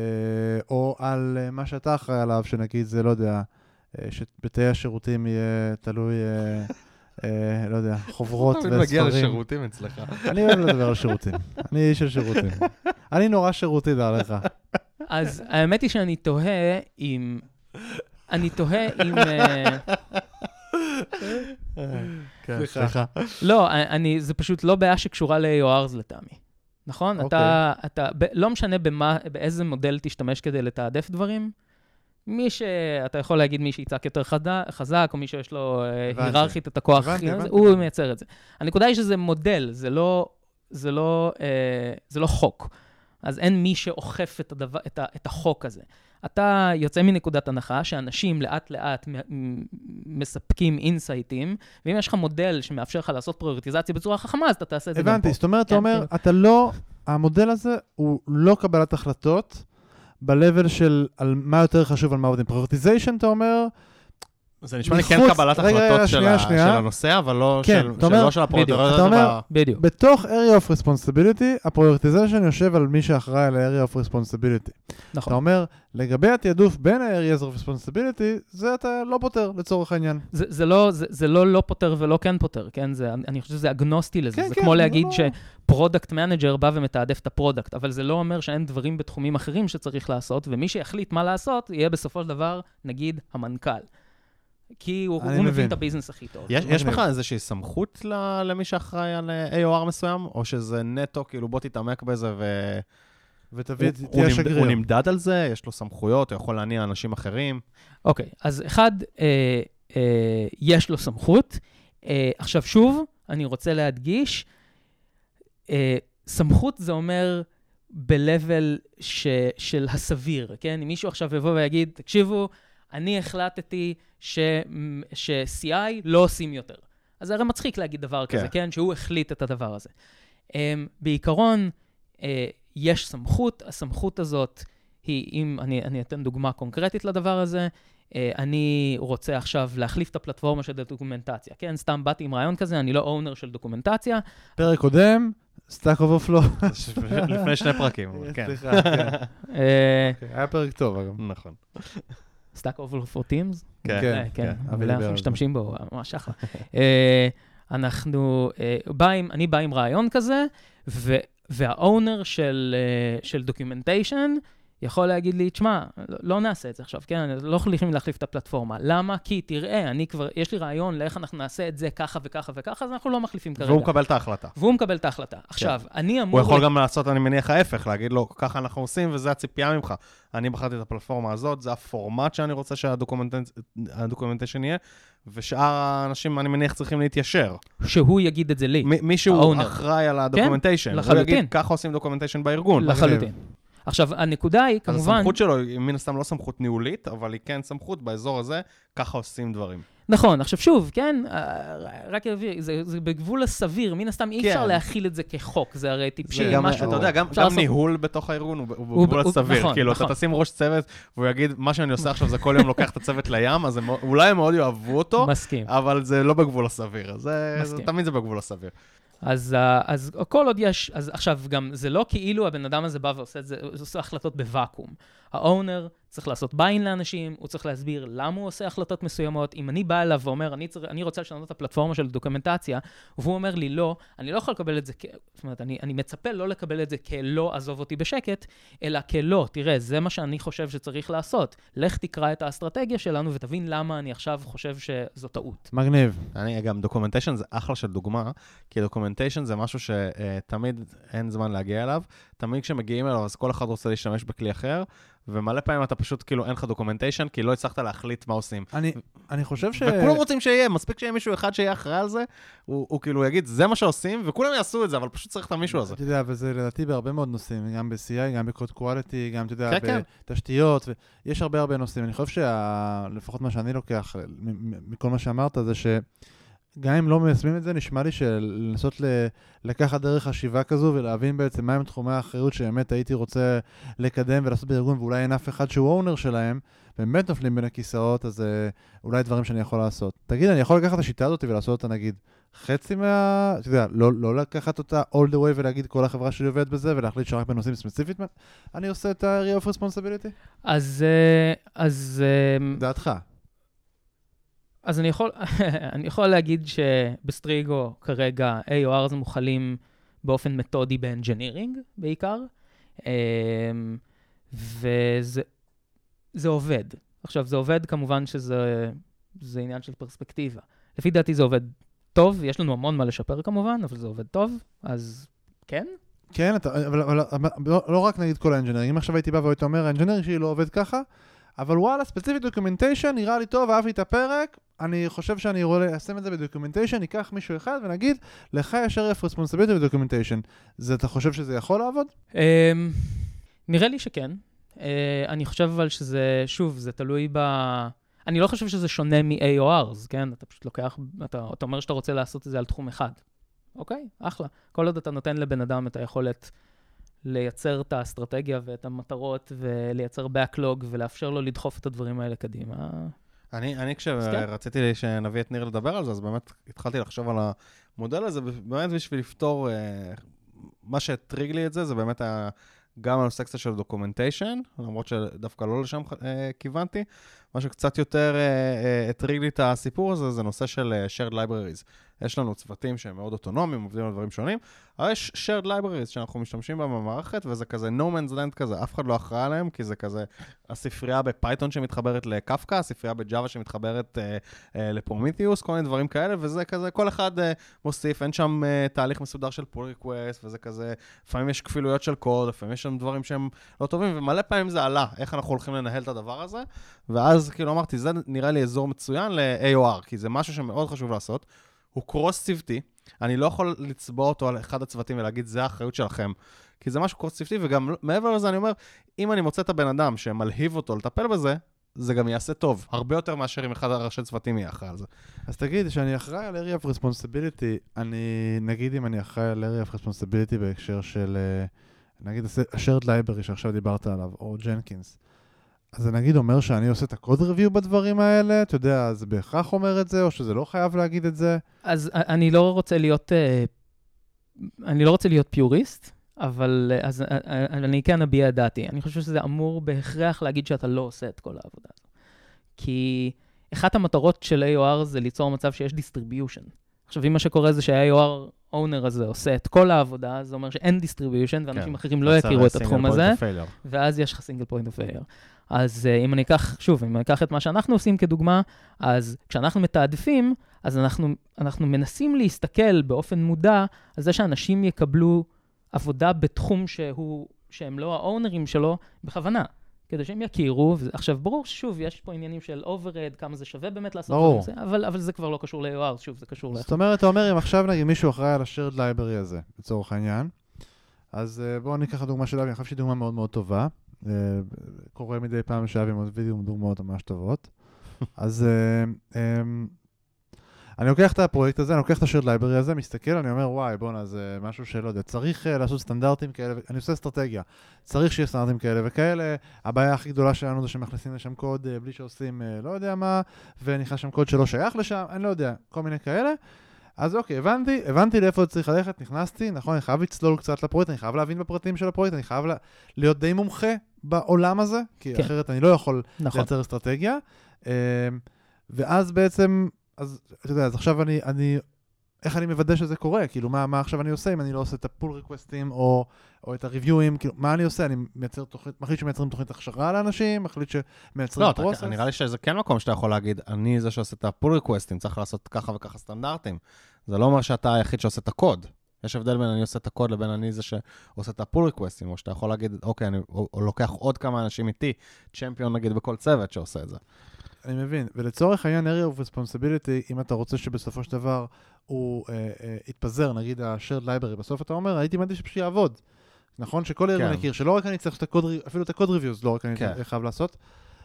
או על אה, מה שאתה אחראי עליו, שנגיד זה, לא יודע, שבתאי השירותים יהיה תלוי, אה, אה, לא יודע, חוברות תמיד מגיע וספרים. לשירותים אצלך. אני אוהב לדבר על שירותים. אני איש של שירותים. אני נורא שירותי, דע לך. אז האמת היא שאני תוהה אם... אני תוהה אם... אה, כן, סליחה. לא, אני, זה פשוט לא בעיה שקשורה ל-AORs לטעמי. נכון? אוקיי. אתה, אתה, ב, לא משנה במה, באיזה מודל תשתמש כדי לתעדף דברים, מי ש... אתה יכול להגיד מי שיצעק יותר. חזק, או מי שיש לו אה, הבנתי. היררכית את הכוח, הבנתי, הכי- הבנתי. הוא מייצר את זה. הנקודה היא שזה מודל, זה לא, זה לא, אה, זה לא חוק. אז אין מי שאוכף את, הדבר, את, ה, את החוק הזה. אתה יוצא מנקודת הנחה שאנשים לאט-לאט מספקים אינסייטים, ואם יש לך מודל שמאפשר לך לעשות פריורטיזציה בצורה חכמה, אז אתה תעשה את זה גם פה. הבנתי, זאת אומרת, אתה כן, אומר, כאילו. אתה לא, המודל הזה הוא לא קבלת החלטות ב-level של על מה יותר חשוב על מה עובדים. prioritization, אתה אומר, זה נשמע לי כן קבלת החלטות של הנושא, אבל לא כן, של אתה אומר- שלא של בדיוק. אתה. בתוך area of responsibility, ה prioritization יושב על מי שאחראי על ה-area of responsibility. אתה נכון. אומר, לגבי התעדוף בין ה-areas of responsibility, זה אתה לא פותר לצורך העניין. זה, זה, לא, זה, זה לא לא פותר ולא כן פותר, כן? זה, אני, חושב שזה אגנוסטי לזה. כן, זה כן, כמו להגיד לא- ש product manager בא ומתעדף את ה product, אבל זה לא אומר שאין דברים בתחומים אחרים שצריך לעשות, ומי שיחליט מה לעשות, יהיה בסופו של דבר, נגיד, המנכ"ל. כי הוא, הוא מבין מבין. את ה business הכי טוב. יש, יש. לך איזושהי סמכות ל- למי שאחראי על אה, AOR מסוים, או שזה נטו, כאילו בוא תתעמק בזה ו... ותביא, הוא- תהיה שגריר. הוא נמדד על זה, יש לו סמכויות, הוא יכול להניע אנשים אחרים. אוקיי, אז אחד, אה, אה, יש לו סמכות. אה, עכשיו שוב, אני רוצה להדגיש, אה, סמכות זה אומר ב-level ש, של הסביר, כן? אם מישהו עכשיו יבוא ויגיד, תקשיבו, אני החלטתי ש, ש-CI לא עושים יותר. אז זה הרי מצחיק להגיד דבר כן. כזה, כן? שהוא החליט את הדבר הזה. Um, בעיקרון, uh, יש סמכות, הסמכות הזאת היא, אם אני, אני אתן דוגמה קונקרטית לדבר הזה, uh, אני רוצה עכשיו להחליף את הפלטפורמה של דוקומנטציה, כן? סתם באתי עם רעיון כזה, אני לא אונר של דוקומנטציה. פרק קודם, Stack Overflow. לפני שני פרקים, אבל כן. סליחה, כן. אה, אוקיי, היה פרק טוב, אגב. נכון. Stack Overflow Teams? כן. כן, אה, כן, אבי אבל אנחנו. משתמשים בו, ממש אחלה. אה, אנחנו, אה, בא עם, אני בא עם רעיון כזה, וה owner של, של documentation יכול להגיד לי, תשמע, לא, לא נעשה את זה עכשיו, כן? לא יכולים להחליף את הפלטפורמה. למה? כי תראה, אני כבר, יש לי רעיון לאיך אנחנו נעשה את זה ככה וככה וככה, אז אנחנו לא מחליפים כרגע. והוא מקבל את ההחלטה. והוא מקבל את ההחלטה. עכשיו, אני אמור... הוא יכול גם לעשות, אני מניח, ההפך, להגיד לו, ככה אנחנו עושים וזה הציפייה ממך. אני בחרתי את הפלטפורמה הזאת, זה הפורמט שאני רוצה שה documentation יהיה, ושאר האנשים, אני מניח, צריכים להתיישר. שהוא יגיד את זה לי. מ- מישהו האונר. אחראי על הדוקומנטיישן. הוא לחלוטין. יגיד, ככה עושים דוקומנטיישן בארגון. לחלוטין. עכשיו, הנקודה היא, אז כמובן... הסמכות שלו היא מן הסתם לא סמכות ניהולית, אבל היא כן סמכות באזור הזה, ככה עושים דברים. נכון, עכשיו שוב, כן, אה, רק אבהיר, זה, זה בגבול הסביר, מן הסתם אי כן. אפשר להכיל את זה כחוק, זה הרי טיפשי, גם, משהו... אתה יודע, גם, גם לעשות... ניהול בתוך הארגון הוא, הוא בגבול הסביר. נכון, כאילו, נכון. אתה תשים ראש צוות, והוא יגיד, מה שאני עושה עכשיו זה כל יום לוקח את הצוות לים, אז הם, אולי הם מאוד יאהבו אותו, מסכים. אבל זה לא בגבול הסביר. זה. זה, תמיד זה בגבול הסביר. אז, אה, אז כל עוד יש, אז עכשיו גם, זה לא כאילו הבן אדם הזה בא ועושה את זה, עושה החלטות בוואקום. האונר צריך לעשות ביין לאנשים, הוא צריך להסביר למה הוא עושה החלטות מסוימות. אם אני בא אליו ואומר, אני, צר... אני רוצה לשנות את הפלטפורמה של דוקומנטציה, והוא אומר לי, לא, אני לא יכול לקבל את זה כ... זאת אומרת, אני, אני מצפה לא לקבל את זה כלא עזוב אותי בשקט, אלא כלא, תראה, זה מה שאני חושב שצריך לעשות. לך תקרא את האסטרטגיה שלנו ותבין למה אני עכשיו חושב שזו טעות. מגניב. אני גם, documentation זה אחלה של דוגמה, כי documentation זה משהו שתמיד אין זמן להגיע אליו. תמיד כשמגיעים אליו, אז כל אחד רוצה להשתמש בכלי אחר. ומלא פעמים אתה פשוט, כאילו, אין לך documentation, כי לא הצלחת להחליט מה עושים. אני, אני חושב ש... וכולם רוצים שיהיה, מספיק שיהיה מישהו אחד שיהיה אחראי על זה, הוא, הוא כאילו יגיד, זה מה שעושים, וכולם יעשו את זה, אבל פשוט צריך את המישהו הזה. אתה יודע, וזה לדעתי בהרבה מאוד נושאים, גם ב-CI, גם ב-Code Quality, גם, אתה יודע, כן, בתשתיות, כן. ויש הרבה הרבה נושאים. אני חושב שלפחות מה שאני לוקח מכל מה שאמרת, זה ש... גם אם לא מיישמים את זה, נשמע לי שלנסות לקחת דרך חשיבה כזו ולהבין בעצם מהם תחומי האחריות שבאמת הייתי רוצה לקדם ולעשות בארגון, ואולי אין אף אחד שהוא אונר שלהם, באמת נופלים בין הכיסאות, אז אה, אולי דברים שאני יכול לעשות. תגיד, אני יכול לקחת את השיטה הזאת ולעשות אותה נגיד חצי מה... אתה יודע, לא, לא לקחת אותה all the way ולהגיד כל החברה שלי עובדת בזה ולהחליט שרק בנושאים ספציפית אני עושה את ה-re of responsibility? אז... אה, אז... אה, דעתך. אז אני יכול, אני יכול להגיד שבסטריגו כרגע AORs מוכלים באופן מתודי באנג'ינירינג בעיקר, אמ, וזה זה עובד. עכשיו, זה עובד כמובן שזה זה עניין של פרספקטיבה. לפי דעתי זה עובד טוב, יש לנו המון מה לשפר כמובן, אבל זה עובד טוב, אז כן. כן, אתה, אבל, אבל, אבל לא, לא רק נגיד כל ה engineering, אם עכשיו הייתי בא והיית אומר, ה engineering שלי לא עובד ככה, אבל וואלה, ספציפית documentation, נראה לי טוב, אהבתי את הפרק, אני חושב שאני רואה אשים את זה ב documentation, ניקח מישהו אחד ונגיד, לך יש area of responsibility ב documentation. זה, אתה חושב שזה יכול לעבוד? אמ, נראה לי שכן. אה, אני חושב אבל שזה, שוב, זה תלוי ב... אני לא חושב שזה שונה מ-AORs, כן? אתה פשוט לוקח, אתה, אתה אומר שאתה רוצה לעשות את זה על תחום אחד. אוקיי, אחלה. כל עוד אתה נותן לבן אדם את היכולת לייצר את האסטרטגיה ואת המטרות ולייצר backlog ולאפשר לו לדחוף את הדברים האלה קדימה. אני, אני כשרציתי כן. שנביא את ניר לדבר על זה, אז באמת התחלתי לחשוב על המודל הזה, באמת בשביל לפתור, אה, מה שהטריג לי את זה, זה באמת היה גם על סקציה של דוקומנטיישן, למרות שדווקא לא לשם אה, כיוונתי. מה שקצת יותר טריגר לי את הסיפור הזה, זה נושא של shared libraries. יש לנו צוותים שהם מאוד אוטונומיים, עובדים על דברים שונים, אבל יש shared libraries שאנחנו משתמשים בהם במערכת, וזה כזה no man's land כזה, אף אחד לא אחראי עליהם, כי זה כזה הספרייה ב Python שמתחברת לקפקא, הספרייה ב Java שמתחברת אה, אה, ל Prometheus, כל מיני דברים כאלה, וזה כזה, כל אחד אה, מוסיף, אין שם אה, תהליך מסודר של pull request, וזה כזה, לפעמים יש כפילויות של קוד, לפעמים יש שם דברים שהם לא טובים, ומלא פעמים זה עלה, איך אנחנו הולכים לנהל את הדבר הזה, ואז כאילו אמרתי, זה נראה לי אזור מצוין ל-AOR, כי זה משהו שמאוד חשוב לעשות. הוא קרוס צוותי, אני לא יכול לצבוע אותו על אחד הצוותים ולהגיד, זה האחריות שלכם. כי זה משהו קרוס צוותי, וגם מעבר לזה אני אומר, אם אני מוצא את הבן אדם שמלהיב אותו לטפל בזה, זה גם יעשה טוב, הרבה יותר מאשר אם אחד הראשי צוותים יהיה אחראי על זה. אז תגיד, כשאני אחראי על area of responsibility, אני, נגיד אם אני אחראי על area of responsibility בהקשר של, אה, נגיד ה-shared library שעכשיו דיברת עליו, או ג'נקינס, אז זה נגיד אומר שאני עושה את הקוד ריוויו בדברים האלה? אתה יודע, זה בהכרח אומר את זה, או שזה לא חייב להגיד את זה? אז אני לא רוצה להיות, אה, אני לא רוצה להיות פיוריסט, אבל אה, אז אה, אני כן אביע את דעתי. אני חושב שזה אמור בהכרח להגיד שאתה לא עושה את כל העבודה הזו. כי אחת המטרות של AOR זה ליצור מצב שיש distribution. עכשיו, אם מה שקורה זה שה-AOR אונר הזה עושה את כל העבודה, זה אומר שאין distribution, ואנשים כן. אחרים לא יכירו את התחום הזה, ואז יש לך single point of failure. אז uh, אם אני אקח, שוב, אם אני אקח את מה שאנחנו עושים כדוגמה, אז כשאנחנו מתעדפים, אז אנחנו, אנחנו מנסים להסתכל באופן מודע על זה שאנשים יקבלו עבודה בתחום שהוא, שהם לא ה owner ים שלו, בכוונה. כדי שהם יכירו, עכשיו, ברור ששוב, יש פה עניינים של overhead, כמה זה שווה באמת לעשות ברור. את זה, אבל, אבל זה כבר לא קשור ל-AOR, שוב, זה קשור ל... זאת אומרת, אתה אומר, אם עכשיו נגיד מישהו אחראי על ה-shared library הזה, לצורך העניין, אז uh, בואו ניקח דוגמה של אבי, אני חושב שהיא דוגמה מאוד מאוד טובה. קורה מדי פעם שאבי מביא דוגמאות ממש טובות. אז uh, um, אני לוקח את הפרויקט הזה, אני לוקח את ה shared library הזה, מסתכל, אני אומר, וואי, בואנה, זה משהו שלא יודע, צריך uh, לעשות סטנדרטים כאלה, אני עושה אסטרטגיה, צריך שיהיה סטנדרטים כאלה וכאלה, הבעיה הכי גדולה שלנו זה שמכניסים לשם קוד uh, בלי שעושים uh, לא יודע מה, ונכנס שם קוד שלא שייך לשם, אני לא יודע, כל מיני כאלה. אז אוקיי, הבנתי, הבנתי לאיפה צריך ללכת, נכנסתי, נכון, אני חייב לצלול קצת לפרויקט, אני חייב להבין בפרטים של הפרויקט, אני חייב לה, להיות די מומחה בעולם הזה, כי כן. אחרת אני לא יכול נכון. לייצר אסטרטגיה. אמ, ואז בעצם, אז אתה יודע, אז עכשיו אני, אני, איך אני מוודא שזה קורה? כאילו, מה, מה עכשיו אני עושה אם אני לא עושה את הפול ריקווסטים או, או את הריוויואים? כאילו, מה אני עושה? אני מייצר תוכנית, מחליט שמייצרים תוכנית הכשרה לאנשים, מחליט שמייצרים לא, פרוסס? לא, נראה לי שזה כן מקום שאתה יכול להגיד, אני זה שעושה את ה pull request ים, צריך לעשות ככה וככה סטנדרטים. זה לא אומר שאתה היחיד שעושה את הקוד. יש הבדל בין אני עושה את הקוד לבין אני זה שעושה את ה pull request ים, או שאתה יכול להגיד, אוקיי, אני או, או לוקח עוד כמה אנשים איתי, champion נגיד בכל צוות שעושה את זה. אני מבין, ולצורך העניין area of responsibility, אם אתה רוצה שבסופו של דבר הוא אה, אה, יתפזר, נגיד ה-shared library, בסוף אתה אומר, הייתי מעדיף שפשוט יעבוד. נכון? שכל ארגון כן. יכיר, שלא רק אני צריך את הקוד, אפילו את ה code reviews, לא רק אני כן. חייב לעשות.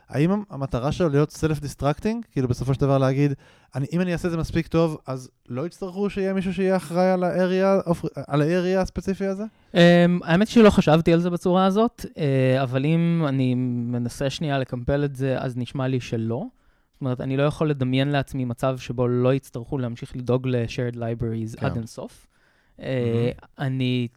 האם המטרה שלו להיות self-destructing? כאילו בסופו של דבר להגיד, אני, אם אני אעשה את זה מספיק טוב, אז לא יצטרכו שיהיה מישהו שיהיה אחראי על ה-area הספציפי הזה? Um, האמת שלא חשבתי על זה בצורה הזאת, uh, אבל אם אני מנסה שנייה לקמפל את זה, אז נשמע לי שלא. זאת אומרת, אני לא יכול לדמיין לעצמי מצב שבו לא יצטרכו להמשיך לדאוג ל-shared libraries כן. עד אינסוף. Mm-hmm. Uh, אני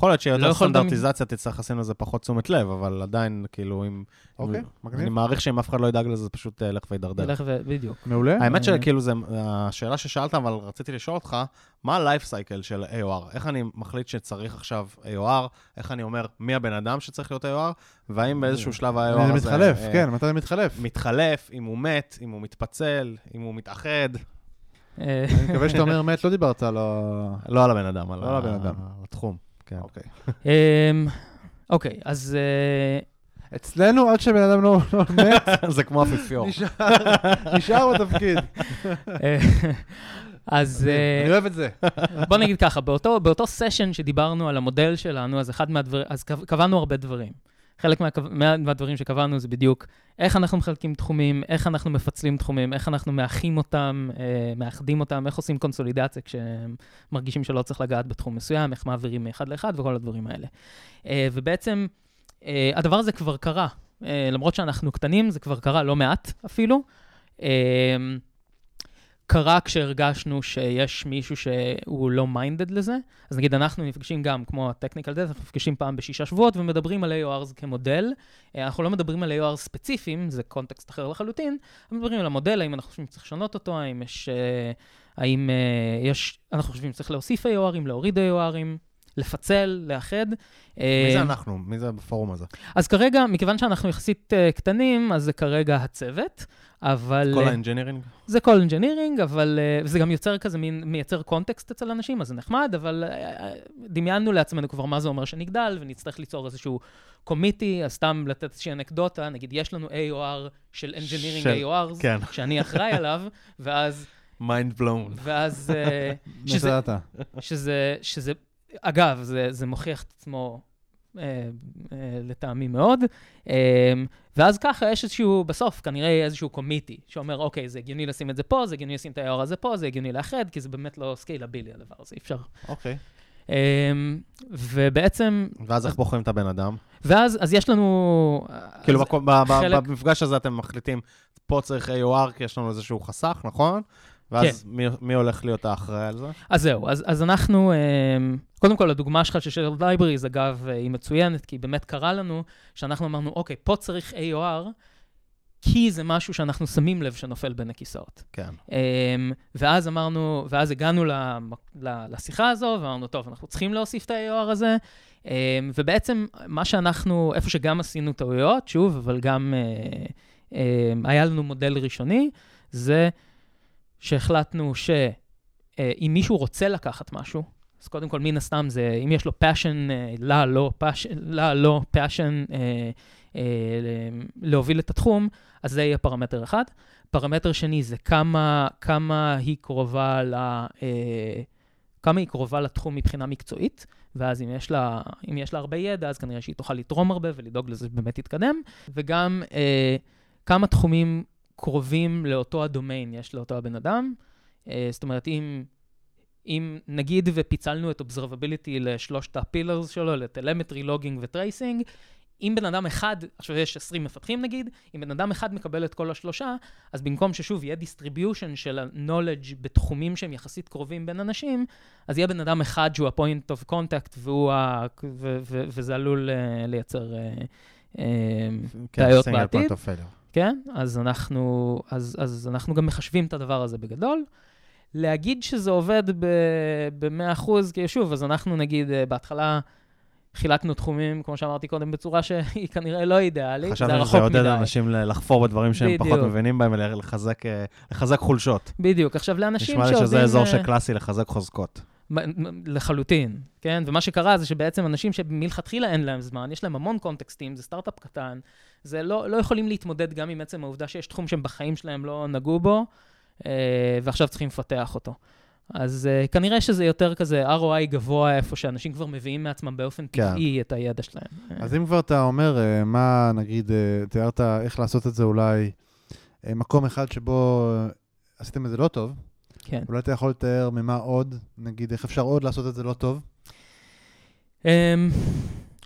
יכול להיות שיותר לא סטנדרטיזציה תצטרך לשים לזה פחות תשומת לב, אבל עדיין, כאילו, אם... אוקיי, מגניב. אני מעריך שאם אף אחד לא ידאג לזה, זה פשוט ילך וידרדר. ילך ו... בדיוק. מעולה. האמת שכאילו, זה השאלה ששאלת, אבל רציתי לשאול אותך, מה ה-life cycle של AOR? איך אני מחליט שצריך עכשיו AOR? איך אני אומר מי הבן אדם שצריך להיות AOR? והאם באיזשהו שלב ה-AOR הזה... מתחלף, אה, כן, מתי זה מתחלף? מתחלף, אם הוא מת, אם הוא מתפצל, אם הוא מתאחד. אני מקווה שאתה אומר מת, לא דיברת על ה... לא על הבן אדם, על לא התחום. כן. אוקיי. אמ, אוקיי, אז... אה, אצלנו, עד שבן אדם לא, לא מת, זה כמו אפיפיור. נשאר בתפקיד. אה, אז... אה, אני אוהב את זה. בוא נגיד ככה, באותו סשן שדיברנו על המודל שלנו, אז אחד מהדברים, אז קבענו הרבה דברים. חלק מה, מה, מהדברים שקבענו זה בדיוק איך אנחנו מחלקים תחומים, איך אנחנו מפצלים תחומים, איך אנחנו מאחים אותם, אה, מאחדים אותם, איך עושים קונסולידציה כשהם מרגישים שלא צריך לגעת בתחום מסוים, איך מעבירים מאחד לאחד וכל הדברים האלה. אה, ובעצם אה, הדבר הזה כבר קרה. אה, למרות שאנחנו קטנים, זה כבר קרה לא מעט אפילו. אה, קרה כשהרגשנו שיש מישהו שהוא לא מיינדד לזה. אז נגיד, אנחנו נפגשים גם, כמו ה-technical debt, אנחנו נפגשים פעם בשישה שבועות ומדברים על AORs כמודל. אה, אנחנו לא מדברים על AOR ספציפיים, זה קונטקסט אחר לחלוטין, אנחנו מדברים על המודל, האם אנחנו חושבים שצריך לשנות אותו, האם יש... אה, האם אה, יש... אנחנו חושבים שצריך להוסיף AOR ים, להוריד AOR ים. לפצל, לאחד. מי זה אנחנו? מי זה בפורום הזה? אז כרגע, מכיוון שאנחנו יחסית קטנים, אז זה כרגע הצוות. אבל... כל ה engineering? זה כל ה engineering, אבל... זה גם יוצר כזה, מין, מייצר context אצל אנשים, אז זה נחמד, אבל דמיינו לעצמנו כבר מה זה אומר שנגדל, ונצטרך ליצור איזשהו committee, אז סתם לתת איזושהי אנקדוטה, נגיד, יש לנו AOR של engineering של... AORs, כן. שאני אחראי עליו, ואז... Mind blown. ואז... שזה, שזה, שזה, אגב, זה, זה מוכיח את עצמו אה, אה, לטעמי מאוד. אה, ואז ככה יש איזשהו, בסוף כנראה איזשהו committee, שאומר, אוקיי, זה הגיוני לשים את זה פה, זה הגיוני לשים את ה-AOR הזה פה, זה הגיוני לאחד, כי זה באמת לא scalable הדבר הזה, אי אפשר. אוקיי. ובעצם... ואז איך בוחרים את הבן אדם? ואז, אז יש לנו... כאילו, חלק... במפגש הזה אתם מחליטים, פה צריך AOR, כי יש לנו איזשהו חסך, נכון? ואז כן. מי, מי הולך להיות האחראי על זה? אז זהו, אז, אז אנחנו, אמ, קודם כל, הדוגמה שלך של shared libraries, אגב, אה, היא מצוינת, כי באמת קרה לנו שאנחנו אמרנו, אוקיי, פה צריך AOR, כי זה משהו שאנחנו שמים לב שנופל בין הכיסאות. כן. Um, ואז אמרנו, ואז הגענו לשיחה הזו, ואמרנו, טוב, אנחנו צריכים להוסיף את ה-AOR הזה, um, ובעצם מה שאנחנו, איפה שגם עשינו טעויות, שוב, אבל גם um, היה לנו מודל ראשוני, זה שהחלטנו שאם uh, מישהו רוצה לקחת משהו, אז קודם כל, מן הסתם זה, אם יש לו passion, uh, לה לא passion, לה לא passion uh, uh, להוביל את התחום, אז זה יהיה פרמטר אחד. פרמטר שני זה כמה, כמה היא קרובה ל... Uh, כמה היא קרובה לתחום מבחינה מקצועית, ואז אם יש, לה, אם יש לה הרבה ידע, אז כנראה שהיא תוכל לתרום הרבה ולדאוג לזה שבאמת יתקדם, וגם uh, כמה תחומים קרובים לאותו הדומיין יש לאותו הבן אדם. אה, זאת אומרת, אם, אם נגיד ופיצלנו את Observability לשלושת ה pillars שלו, ל telemetry, logging ו tracing, אם בן אדם אחד, עכשיו יש 20 מפתחים נגיד, אם בן אדם אחד מקבל את כל השלושה, אז במקום ששוב יהיה distribution של ה-knowledge בתחומים שהם יחסית קרובים בין אנשים, אז יהיה בן אדם אחד שהוא ה-point of contact, והוא ה... ו- ו- וזה עלול uh, לייצר uh, uh, בעיות בעתיד. כן, אז אנחנו, אז, אז אנחנו גם מחשבים את הדבר הזה בגדול. להגיד שזה עובד ב-100%, כי שוב, אז אנחנו נגיד בהתחלה... חילקנו תחומים, כמו שאמרתי קודם, בצורה שהיא כנראה לא אידיאלית, זה רחוק מדי. חשבנו שזה עודד אנשים לחפור בדברים שהם בדיוק. פחות מבינים בהם, ולחזק לחזק חולשות. בדיוק. עכשיו, לאנשים שעובדים... נשמע לי שזה אזור שקלאסי לחזק חוזקות. לחלוטין, כן? ומה שקרה זה שבעצם אנשים שמלכתחילה אין להם זמן, יש להם המון קונטקסטים, זה סטארט-אפ קטן, זה לא, לא יכולים להתמודד גם עם עצם העובדה שיש תחום שהם בחיים שלהם לא נגעו בו, אה, ועכשיו צריכים לפתח אותו. אז uh, כנראה שזה יותר כזה ROI גבוה, איפה שאנשים כבר מביאים מעצמם באופן כן. טבעי את הידע שלהם. אז אם כבר אתה אומר, uh, מה, נגיד, uh, תיארת איך לעשות את זה אולי, uh, מקום אחד שבו עשיתם את זה לא טוב, כן. אולי אתה יכול לתאר ממה עוד, נגיד, איך אפשר עוד לעשות את זה לא טוב? Um,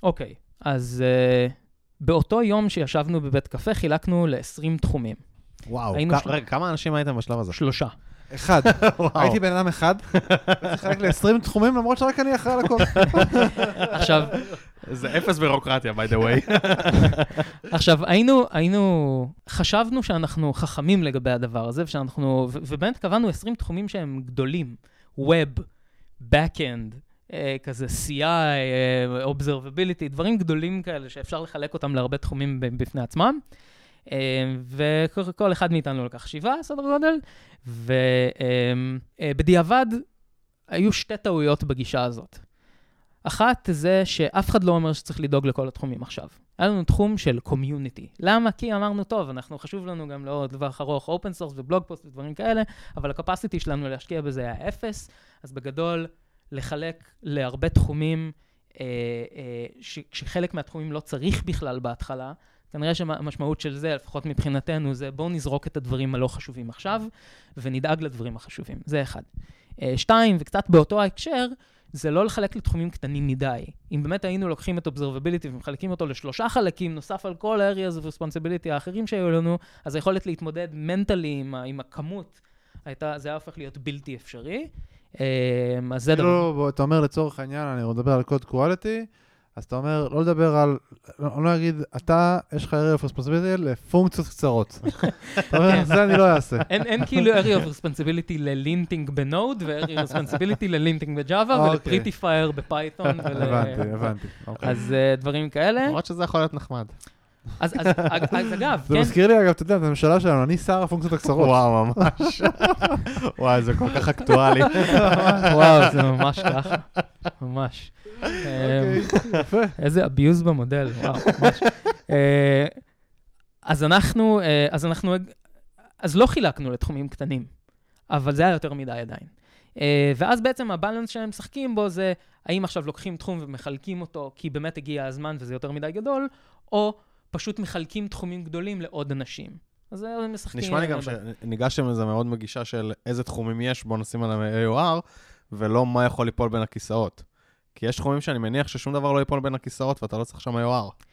אוקיי, אז uh, באותו יום שישבנו בבית קפה, חילקנו ל-20 תחומים. וואו, כ- רגע, כמה אנשים הייתם בשלב הזה? שלושה. אחד. הייתי בן אדם אחד, לחלק ל-20 תחומים, למרות שרק אני אחראי על הכל. עכשיו... זה אפס בירוקרטיה, by the way. עכשיו, היינו, היינו, חשבנו שאנחנו חכמים לגבי הדבר הזה, ושאנחנו, ובאמת קבענו 20 תחומים שהם גדולים. Web, Backend, כזה CI, אה, Observability, דברים גדולים כאלה שאפשר לחלק אותם להרבה תחומים בפני עצמם. אה, וכל אחד מאיתנו לקח שבעה, סדר גודל, ובדיעבד היו שתי טעויות בגישה הזאת. אחת זה שאף אחד לא אומר שצריך לדאוג לכל התחומים עכשיו. היה לנו תחום של community. למה? כי אמרנו, טוב, אנחנו, חשוב לנו גם לעוד לטווח ארוך open source ו blog post ודברים כאלה, אבל ה capacity שלנו להשקיע בזה היה אפס, אז בגדול, לחלק להרבה תחומים, אה, אה, שחלק מהתחומים לא צריך בכלל בהתחלה, כנראה שהמשמעות של זה, לפחות מבחינתנו, זה בואו נזרוק את הדברים הלא חשובים עכשיו, ונדאג לדברים החשובים. זה אחד. אה, שתיים, וקצת באותו ההקשר, זה לא לחלק לתחומים קטנים מדי. אם באמת היינו לוקחים את Observability ומחלקים אותו לשלושה חלקים, נוסף על כל ה-areas of responsibility האחרים שהיו לנו, אז היכולת להתמודד מנטלי עם, עם הכמות, הייתה, זה היה הופך להיות בלתי אפשרי. אה, אז זה דבר... כאילו, אתה אומר לצורך העניין, אני מדבר על קוד quality, אז אתה אומר, לא לדבר על, אני לא אגיד, אתה, יש לך area of responsibility לפונקציות קצרות. אתה אומר, כן. זה אני לא אעשה. אין כאילו area of responsibility ל linting ב Node, ו-area of responsibility ל linting ב Java, ול prettifier ב Python. הבנתי, הבנתי. אוקיי. אז אה, דברים כאלה. למרות שזה יכול להיות נחמד. אז אגב, כן. זה מזכיר לי, אגב, אתה יודע, את הממשלה שלנו, אני שר הפונקציות הקצרות. וואו, ממש. וואי, זה כל כך אקטואלי. וואו, זה ממש ככה. ממש. אוקיי, יפה. איזה abuse במודל, וואו, ממש. אה, אז אנחנו, אה, אז אנחנו, אז לא חילקנו לתחומים קטנים, אבל זה היה יותר מדי עדיין. אה, ואז בעצם הבלנס שהם משחקים בו זה, האם עכשיו לוקחים תחום ומחלקים אותו כי באמת הגיע הזמן וזה יותר מדי גדול, או פשוט מחלקים תחומים גדולים לעוד אנשים. אז הם משחקים... נשמע לי גם שניגשתם לזה מאוד מגישה של איזה תחומים יש, בואו נשים עליהם AOR, ולא מה יכול ליפול בין הכיסאות. כי יש תחומים שאני מניח ששום דבר לא ייפול בין הכיסאות ואתה לא צריך שם AOR.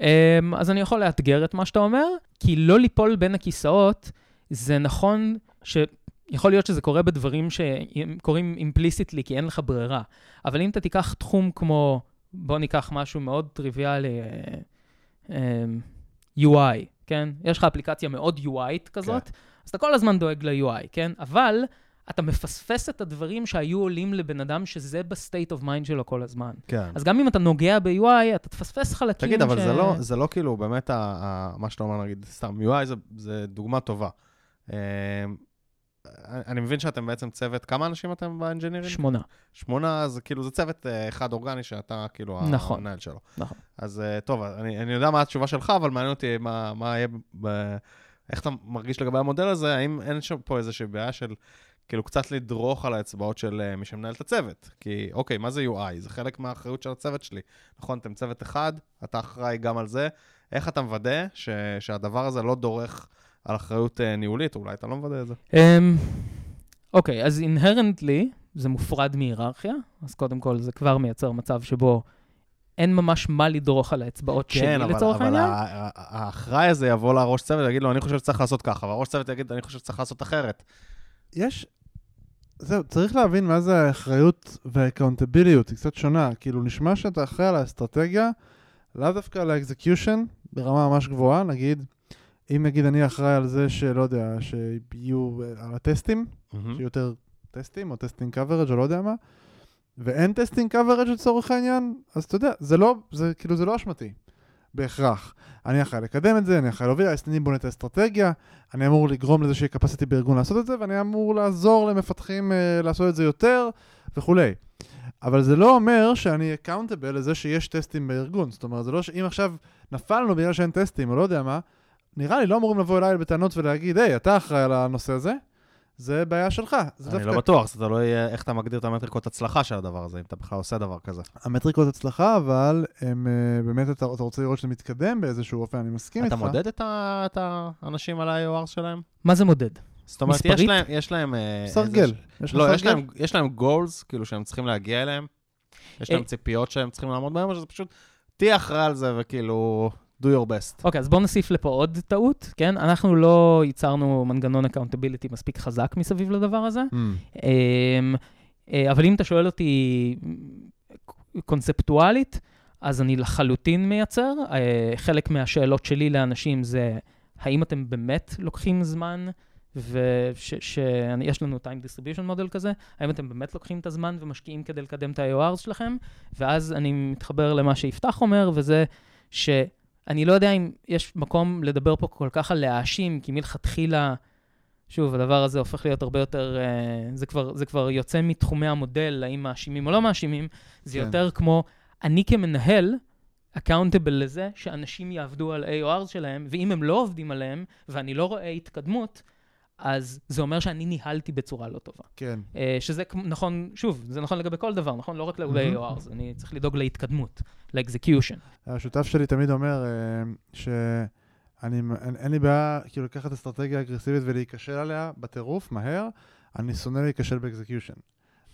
אמ, אז אני יכול לאתגר את מה שאתה אומר, כי לא ליפול בין הכיסאות, זה נכון שיכול להיות שזה קורה בדברים שקורים אימפליסיטלי, כי אין לך ברירה. אבל אם אתה תיקח תחום כמו, בוא ניקח משהו מאוד טריוויאלי, אה, UI, כן? יש לך אפליקציה מאוד UI כזאת, כן. אז אתה כל הזמן דואג ל-UI, כן? אבל אתה מפספס את הדברים שהיו עולים לבן אדם שזה ב state of mind שלו כל הזמן. כן. אז גם אם אתה נוגע ב-UI, אתה תפספס חלקים תגיד, אבל ש... זה, לא, זה לא כאילו באמת ה, ה, מה שאתה אומר, נגיד, סתם, UI זה, זה דוגמה טובה. אמ, אני מבין שאתם בעצם צוות, כמה אנשים אתם ב engineering? שמונה. שמונה, אז כאילו זה צוות uh, אחד אורגני שאתה כאילו נכון, המנהל שלו. נכון. אז uh, טוב, אני, אני יודע מה התשובה שלך, אבל מעניין אותי מה, מה יהיה, ב, איך אתה מרגיש לגבי המודל הזה, האם אין שם פה איזושהי בעיה של כאילו קצת לדרוך על האצבעות של מי שמנהל את הצוות. כי אוקיי, מה זה UI? זה חלק מהאחריות של הצוות שלי. נכון, אתם צוות אחד, אתה אחראי גם על זה. איך אתה מוודא ש, שהדבר הזה לא דורך על אחריות ניהולית, אולי אתה לא מוודא את זה. אמ, אוקיי, אז אינהרנטלי זה מופרד מהיררכיה, אז קודם כל זה כבר מייצר מצב שבו אין ממש מה לדרוך על האצבעות כן, שלי לצורך העניין. כן, אבל האחראי הזה יבוא לראש צוות ויגיד לו, אני חושב שצריך לעשות ככה, והראש צוות יגיד, אני חושב שצריך לעשות אחרת. יש... זהו, צריך להבין מה זה האחריות וה accountability, היא קצת שונה. כאילו, נשמע שאתה אחראי על האסטרטגיה, לאו דווקא על ה execution, ברמה ממש גבוהה, נגיד, אם נגיד אני אחראי על זה שלא יודע, שיהיו על הטסטים, mm-hmm. שיהיו יותר טסטים או testing coverage או לא יודע מה, ואין testing coverage לצורך העניין, אז אתה יודע, זה לא, זה כאילו זה לא אשמתי, בהכרח. אני אחראי לקדם את זה, אני אחראי להוביל, אני בונה את האסטרטגיה, אני אמור לגרום לזה שיהיה capacity בארגון לעשות את זה, ואני אמור לעזור למפתחים uh, לעשות את זה יותר וכולי. אבל זה לא אומר שאני accountable לזה שיש טסטים בארגון. זאת אומרת, זה לא שאם עכשיו נפלנו בגלל שאין טסטים או לא יודע מה, נראה לי לא אמורים לבוא אליי בטענות ולהגיד, היי, אתה אחראי על הנושא הזה, זה בעיה שלך. זה אני דווקא... לא בטוח, זה לא יהיה איך אתה מגדיר את המטריקות הצלחה של הדבר הזה, אם אתה בכלל עושה דבר כזה. המטריקות הצלחה, אבל הם uh, באמת, אתה, אתה רוצה לראות שזה מתקדם באיזשהו אופן, אני מסכים אתה איתך. אתה מודד את, ה, את האנשים על ה- AOR שלהם? מה זה מודד? זאת אומרת, מספרית? יש להם... יש להם אה, סרגל. יש לא, יש להם, יש להם goals, כאילו, שהם צריכים להגיע אליהם. יש להם אה, ציפיות שהם צריכים לעמוד בהם, או שזה פשוט, תהיה אחראי על זה וכאילו... do your best. אוקיי, okay, אז בואו נוסיף לפה עוד טעות, כן? אנחנו לא ייצרנו מנגנון accountability מספיק חזק מסביב לדבר הזה. Mm. Um, אבל אם אתה שואל אותי קונספטואלית, אז אני לחלוטין מייצר. Uh, חלק מהשאלות שלי לאנשים זה, האם אתם באמת לוקחים זמן ושיש לנו time distribution model כזה, האם אתם באמת לוקחים את הזמן ומשקיעים כדי לקדם את ה-AORs שלכם? ואז אני מתחבר למה שיפתח אומר, וזה ש... אני לא יודע אם יש מקום לדבר פה כל כך על להאשים, כי מלכתחילה, שוב, הדבר הזה הופך להיות הרבה יותר, uh, זה, כבר, זה כבר יוצא מתחומי המודל, האם מאשימים או לא מאשימים, זה כן. יותר כמו, אני כמנהל, accountable לזה שאנשים יעבדו על AOR שלהם, ואם הם לא עובדים עליהם, ואני לא רואה התקדמות, אז זה אומר שאני ניהלתי בצורה לא טובה. כן. Uh, שזה נכון, שוב, זה נכון לגבי כל דבר, נכון? לא רק לגבי AORs, אני צריך לדאוג להתקדמות, ל execution. השותף שלי תמיד אומר uh, שאני, אין, אין לי בעיה כאילו לקחת אסטרטגיה אגרסיבית ולהיכשל עליה בטירוף, מהר, אני שונא להיכשל ב execution.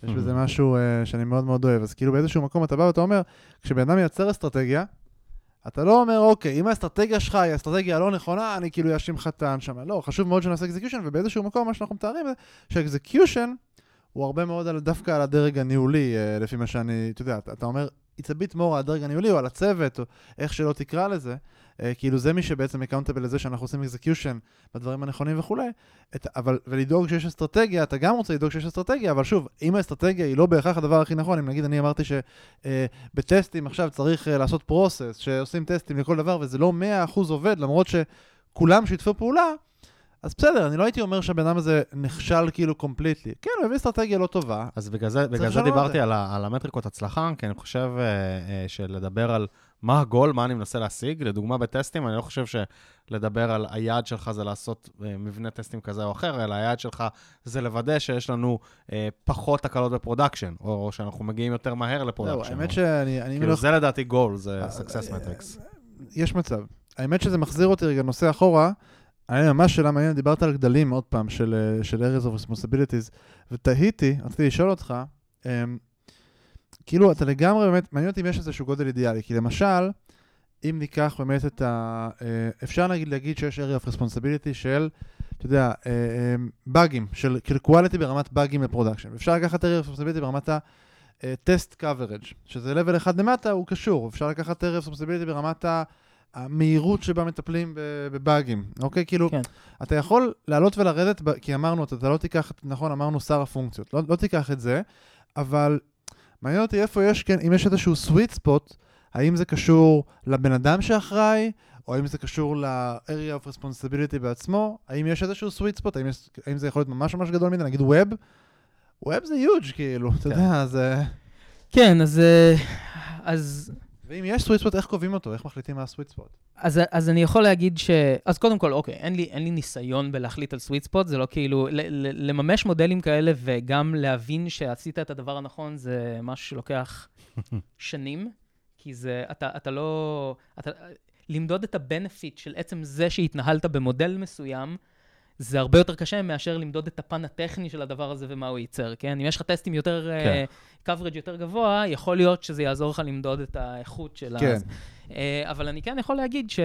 יש בזה משהו uh, שאני מאוד מאוד אוהב. אז כאילו באיזשהו מקום אתה בא ואתה אומר, כשבן אדם מייצר אסטרטגיה, אתה לא אומר, אוקיי, אם האסטרטגיה שלך היא האסטרטגיה הלא נכונה, אני כאילו אאשים לך את הנשמה. לא, חשוב מאוד שנעשה execution, ובאיזשהו מקום מה שאנחנו מתארים זה ש execution הוא הרבה מאוד על, דווקא על הדרג הניהולי, אה, לפי מה שאני, אתה יודע, אתה אומר, it's a bit more הדרג הניהולי או על הצוות, או איך שלא תקרא לזה. Uh, כאילו זה מי שבעצם accountable לזה שאנחנו עושים execution בדברים הנכונים וכולי, את, אבל, ולדאוג שיש אסטרטגיה, אתה גם רוצה לדאוג שיש אסטרטגיה, אבל שוב, אם האסטרטגיה היא לא בהכרח הדבר הכי נכון, אם נגיד אני אמרתי שבטסטים uh, עכשיו צריך uh, לעשות process, שעושים טסטים לכל דבר וזה לא 100% עובד, למרות שכולם שיתפו פעולה, אז בסדר, אני לא הייתי אומר שהבן אדם הזה נכשל כאילו completely. כן, הוא הביא אסטרטגיה לא טובה. אז בגלל זה, בגלל זה דיברתי על, על המטריקות הצלחה, כי אני חושב uh, uh, שלדבר על מה הגול, מה אני מנסה להשיג, לדוגמה בטסטים, אני לא חושב שלדבר על היעד שלך זה לעשות uh, מבנה טסטים כזה או אחר, אלא היעד שלך זה לוודא שיש לנו uh, פחות תקלות ב production, או שאנחנו מגיעים יותר מהר ל production. לא, האמת שאני... כאילו, זה לדעתי גול, זה success metrics. יש מצב. האמת שזה מחזיר אותי רגע נושא אחורה. היה ממש שאלה מעניינת, דיברת על גדלים עוד פעם, של, אה, של areas of responsibilities, ותהיתי, רציתי לשאול אותך, um, כאילו, אתה לגמרי באמת, מעניין אותי אם יש איזשהו גודל אידיאלי, כי למשל, אם ניקח באמת את ה... Uh, אפשר נגיד להגיד שיש area of responsibility של, אתה יודע, uh, um, באגים, של כאילו quality ברמת באגים ל production. אפשר לקחת area of responsibility ברמת ה... test uh, coverage, שזה level אחד למטה, הוא קשור. אפשר לקחת area of responsibility ברמת ה... המהירות שבה מטפלים בבאגים, אוקיי? כאילו, כן. אתה יכול לעלות ולרדת, כי אמרנו, אתה לא תיקח, נכון, אמרנו שר הפונקציות, לא, לא תיקח את זה, אבל מעניין אותי איפה יש, כן, אם יש איזשהו sweet spot, האם זה קשור לבן אדם שאחראי, או האם זה קשור ל-area of responsibility בעצמו, האם יש איזשהו sweet spot, האם, יש, האם זה יכול להיות ממש ממש גדול מדי, נגיד Web, Web זה huge, כאילו, כן. אתה יודע, זה... כן, אז... אה, אז ואם יש סוויט ספוט, איך קובעים אותו? איך מחליטים מה הסוויט ספוט? אז, אז אני יכול להגיד ש... אז קודם כל, אוקיי, אין לי, אין לי ניסיון בלהחליט על סוויט ספוט, זה לא כאילו... ל, ל, לממש מודלים כאלה וגם להבין שעשית את הדבר הנכון, זה משהו שלוקח שנים, כי זה... אתה, אתה לא... אתה, למדוד את הבנפיט של עצם זה שהתנהלת במודל מסוים, זה הרבה יותר קשה מאשר למדוד את הפן הטכני של הדבר הזה ומה הוא ייצר, כן? אם יש לך טסטים יותר, כן. uh, coverage יותר גבוה, יכול להיות שזה יעזור לך למדוד את האיכות של כן. Uh, אבל אני כן יכול להגיד ש...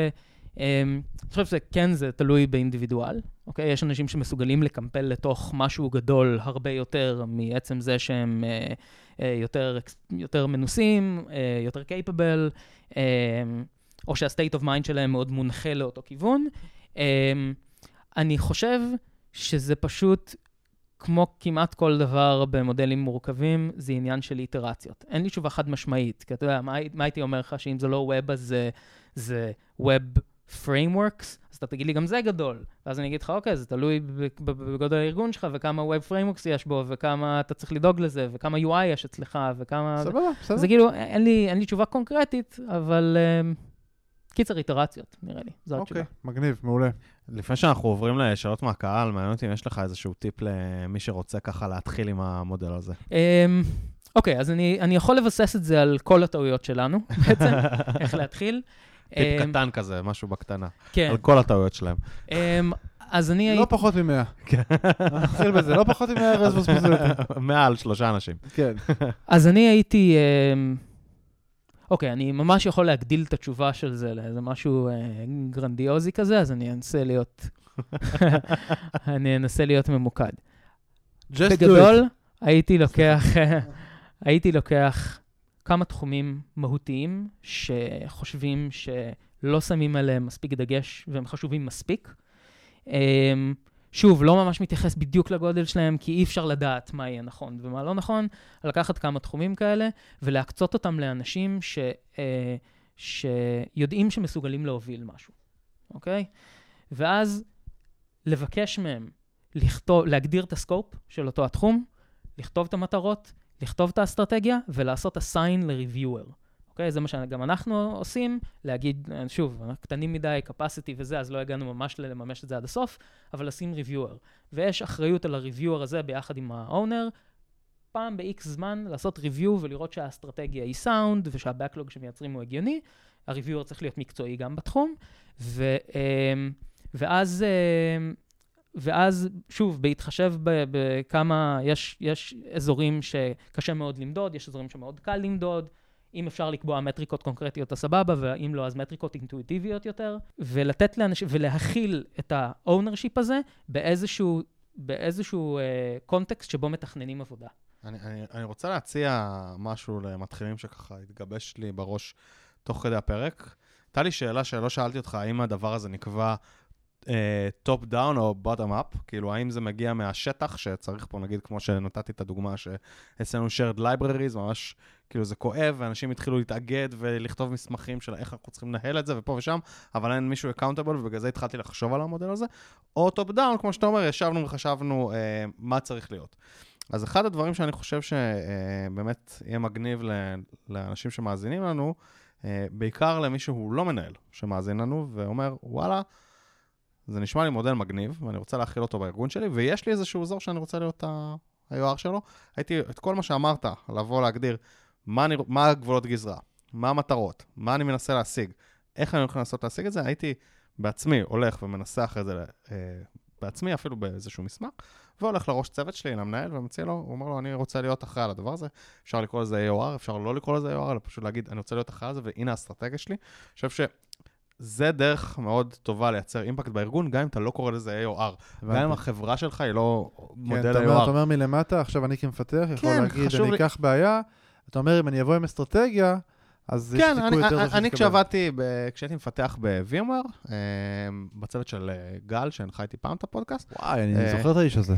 Um, אני חושב שזה כן, זה תלוי באינדיבידואל, אוקיי? יש אנשים שמסוגלים לקמפל לתוך משהו גדול הרבה יותר מעצם זה שהם uh, uh, יותר, יותר מנוסים, uh, יותר capable, uh, או שה-state of mind שלהם מאוד מונחה לאותו כיוון. Uh, אני חושב שזה פשוט, כמו כמעט כל דבר במודלים מורכבים, זה עניין של איטרציות. אין לי תשובה חד משמעית, כי אתה יודע, מה, מה הייתי אומר לך, שאם זה לא Web אז זה, זה Web Frameworks, אז אתה תגיד לי, גם זה גדול. ואז אני אגיד לך, אוקיי, זה תלוי בגודל הארגון שלך, וכמה Web Frameworks יש בו, וכמה אתה צריך לדאוג לזה, וכמה UI יש אצלך, וכמה... סבבה, בסדר. זה כאילו, אין לי, אין לי תשובה קונקרטית, אבל... Uh, קיצר איטרציות, נראה לי, זו התשובה. אוקיי, מגניב, מעולה. לפני שאנחנו עוברים לשאלות מהקהל, מעניין אותי אם יש לך איזשהו טיפ למי שרוצה ככה להתחיל עם המודל הזה. אמ, אוקיי, אז אני, אני יכול לבסס את זה על כל הטעויות שלנו, בעצם, איך להתחיל. טיפ אמ, קטן כזה, משהו בקטנה. כן. על כל הטעויות שלהם. אמ, אז אני לא. פחות ממאה. כן. נתחיל בזה, לא פחות ממאה responsibility. מעל שלושה אנשים. כן. אז אני הייתי... אוקיי, אני ממש יכול להגדיל את התשובה של זה לאיזה משהו אה, גרנדיוזי כזה, אז אני אנסה להיות... אני אנסה להיות ממוקד. Just בגדול. הייתי לוקח, הייתי לוקח כמה תחומים מהותיים שחושבים שלא שמים עליהם מספיק דגש והם חשובים מספיק. אמ, שוב, לא ממש מתייחס בדיוק לגודל שלהם, כי אי אפשר לדעת מה יהיה נכון ומה לא נכון, לקחת כמה תחומים כאלה ולהקצות אותם לאנשים ש, אה, שיודעים שמסוגלים להוביל משהו, אוקיי? ואז לבקש מהם לכתוב, להגדיר את הסקופ של אותו התחום, לכתוב את המטרות, לכתוב את האסטרטגיה ולעשות assign ל-reviewer. אוקיי? זה מה שגם אנחנו עושים, להגיד, שוב, קטנים מדי, capacity וזה, אז לא הגענו ממש לממש את זה עד הסוף, אבל לשים reviewer. ויש אחריות על ה-reviewer הזה ביחד עם ה-owner, פעם ב-X זמן לעשות review ולראות שהאסטרטגיה היא sound ושהבקלוג שמייצרים הוא הגיוני. ה-reviewer צריך להיות מקצועי גם בתחום, ו, אמ, ואז... אמ, ואז, שוב, בהתחשב בכמה, יש, יש אזורים שקשה מאוד למדוד, יש אזורים שמאוד קל למדוד, אם אפשר לקבוע מטריקות קונקרטיות, אז סבבה, ואם לא, אז מטריקות אינטואיטיביות יותר, ולתת לאנשים, ולהכיל את ה-ownership הזה באיזשהו, באיזשהו context uh, שבו מתכננים עבודה. אני, אני, אני רוצה להציע משהו למתחילים שככה התגבש לי בראש תוך כדי הפרק. הייתה לי שאלה שלא שאלתי אותך, האם הדבר הזה נקבע top uh, down או bottom up, כאילו האם זה מגיע מהשטח שצריך פה, נגיד, כמו שנתתי את הדוגמה שאצלנו shared libraries, ממש כאילו זה כואב, ואנשים התחילו להתאגד ולכתוב מסמכים של איך אנחנו צריכים לנהל את זה ופה ושם, אבל אין מישהו accountable, ובגלל זה התחלתי לחשוב על המודל הזה. או top down, כמו שאתה אומר, ישבנו וחשבנו אה, מה צריך להיות. אז אחד הדברים שאני חושב שבאמת יהיה מגניב לאנשים שמאזינים לנו, אה, בעיקר למי שהוא לא מנהל שמאזין לנו ואומר, וואלה, זה נשמע לי מודל מגניב, ואני רוצה להחיל אותו בארגון שלי, ויש לי איזשהו אזור שאני רוצה להיות ה-AOR שלו. הייתי, את כל מה שאמרת, לבוא להגדיר מה, אני, מה הגבולות גזרה, מה המטרות, מה אני מנסה להשיג, איך אני הולך לנסות להשיג את זה, הייתי בעצמי הולך ומנסח את זה אה, בעצמי, אפילו באיזשהו מסמך, והולך לראש צוות שלי, למנהל, ומציע לו, הוא אומר לו, אני רוצה להיות אחראי על הדבר הזה, אפשר לקרוא לזה AOR, אפשר לא לקרוא לזה AOR, אלא פשוט להגיד, אני רוצה להיות אחראי על זה, והנה האסטרטגיה שלי. אני חושב ש... זה דרך מאוד טובה לייצר אימפקט בארגון, גם אם אתה לא קורא לזה AOR. גם אם החברה שלך היא לא מודל כן, AOR. אתה אומר מלמטה, עכשיו אני כמפתח יכול להגיד, אני אקח בעיה, אתה אומר, אם אני אבוא עם אסטרטגיה, אז יש כן, סיכוי אני, יותר טוב אני, אני שתקבל. כשעבדתי, ב- כשהייתי מפתח ב-VMware, אה, בצוות של אה, גל, שהנחה איתי פעם את הפודקאסט, וואי, אני אה, זוכר את האיש הזה.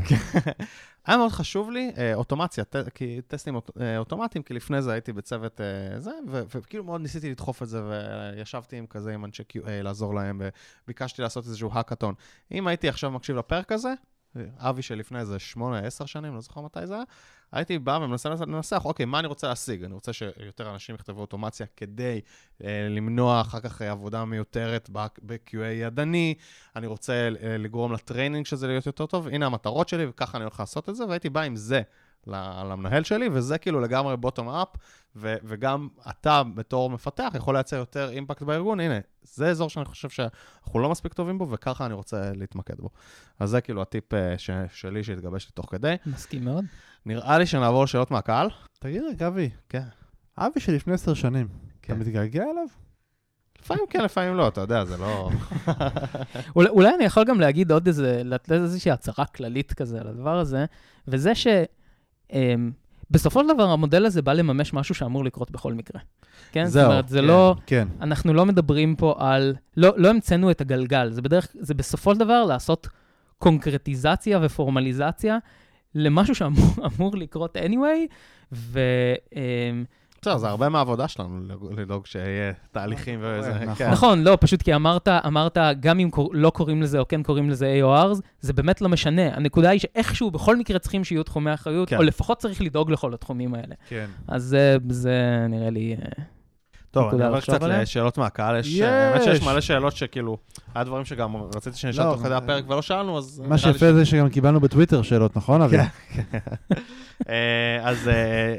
היה מאוד חשוב לי אוטומציה, ט, כי טסטים אוט, אוטומטיים, כי לפני זה הייתי בצוות זה, ו, וכאילו מאוד ניסיתי לדחוף את זה, וישבתי עם כזה, עם אנשי QA, לעזור להם, וביקשתי לעשות איזשהו האקתון. אם הייתי עכשיו מקשיב לפרק הזה, אני שלפני איזה 8-10 שנים, לא זוכר מתי זה היה, הייתי בא ומנסה לנסח, אוקיי, מה אני רוצה להשיג? אני רוצה שיותר אנשים יכתבו אוטומציה כדי אה, למנוע אחר כך עבודה מיותרת ב-QA ידני, אני רוצה אה, לגרום ל training שזה להיות יותר טוב, הנה המטרות שלי וככה אני הולך לעשות את זה, והייתי בא עם זה למנהל שלי, וזה כאילו לגמרי bottom up, וגם אתה בתור מפתח יכול לייצר יותר impact בארגון, הנה, זה אזור שאני חושב שאנחנו לא מספיק טובים בו, וככה אני רוצה להתמקד בו. אז זה כאילו הטיפ אה, ש, שלי שהתגבש לי תוך כדי. מסכים מאוד. נראה לי שנעבור לשאלות מהקהל. תגיד רגע, אבי. כן. אבי שלפני עשר שנים, כן. אתה מתגעגע אליו? לפעמים כן, לפעמים לא, אתה יודע, זה לא... אולי, אולי אני יכול גם להגיד עוד איזה, לתת איזושהי הצהרה כללית כזה על הדבר הזה, וזה ש... אמ, בסופו של דבר המודל הזה בא לממש משהו שאמור לקרות בכל מקרה. כן? זהו, זאת אומרת, זה כן, לא... כן. אנחנו לא מדברים פה על... לא, לא המצאנו את הגלגל, זה בדרך... זה בסופו של דבר לעשות קונקרטיזציה ופורמליזציה למשהו שאמור לקרות anyway, ו... אמ, בסדר, זה הרבה מהעבודה שלנו לדאוג שיהיה תהליכים וזה. נכון. כן. נכון, לא, פשוט כי אמרת, אמרת, גם אם לא קוראים לזה או כן קוראים לזה AORs, זה באמת לא משנה. הנקודה היא שאיכשהו בכל מקרה צריכים שיהיו תחומי אחריות, כן. או לפחות צריך לדאוג לכל התחומים האלה. כן. אז זה נראה לי... אה, טוב, אני עובר קצת לשאלות מהקהל. יש, האמת שיש מלא שאלות שכאילו, היה דברים שגם רציתי שנשאל לא, תוך כדי הפרק ולא שאלנו, אז... מה שיפה זה שגם קיבלנו בטוויטר שאלות, נכון, אבי? כן. אה, אז אה,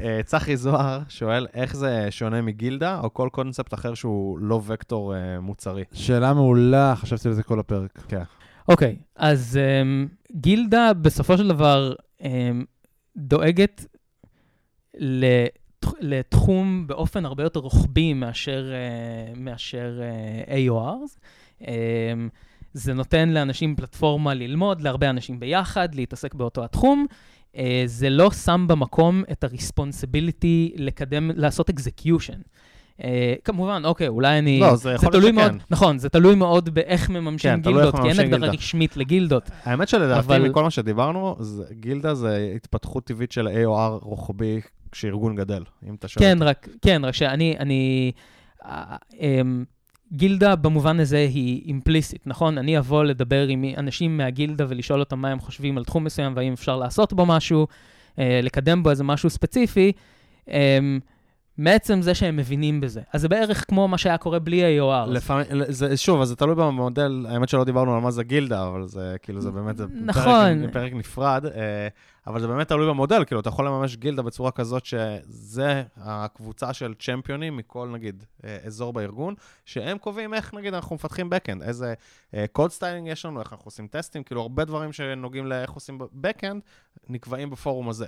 אה, צחי זוהר שואל, איך זה שונה מגילדה, או כל קונספט אחר שהוא לא וקטור מוצרי? שאלה מעולה, חשבתי על זה כל הפרק. כן. אוקיי, אז גילדה בסופו של דבר דואגת לתחום באופן הרבה יותר רוחבי מאשר, uh, מאשר uh, AORs. Um, זה נותן לאנשים פלטפורמה ללמוד, להרבה אנשים ביחד, להתעסק באותו התחום. Uh, זה לא שם במקום את ה-responsibility לקדם, לעשות execution. Uh, כמובן, אוקיי, אולי אני... לא, זה יכול להיות שכן. מאוד, נכון, זה תלוי מאוד באיך מממשים כן, גילדות, כי אין הגדרה רשמית לגילדות. האמת שלדעתי, אבל... מכל מה שדיברנו, זה, גילדה זה התפתחות טבעית של AOR רוחבי כשארגון גדל, אם אתה שואל. כן, רק, כן, רק שאני, אני, אה, אמ, גילדה במובן הזה היא אימפליסית, נכון? אני אבוא לדבר עם אנשים מהגילדה ולשאול אותם מה הם חושבים על תחום מסוים והאם אפשר לעשות בו משהו, אה, לקדם בו איזה משהו ספציפי. אמ, מעצם זה שהם מבינים בזה. אז זה בערך כמו מה שהיה קורה בלי AOR. לפעמים, זה, שוב, אז זה תלוי במודל, האמת שלא דיברנו על מה זה גילדה, אבל זה כאילו, זה באמת, זה נכון. פרק, פרק נפרד, אה, אבל זה באמת תלוי במודל, כאילו, אתה יכול לממש גילדה בצורה כזאת שזה הקבוצה של צ'מפיונים מכל, נגיד, אה, אזור בארגון, שהם קובעים איך, נגיד, אנחנו מפתחים backend, איזה קוד uh, styling יש לנו, איך אנחנו עושים טסטים, כאילו, הרבה דברים שנוגעים לאיך עושים backend, נקבעים בפורום הזה.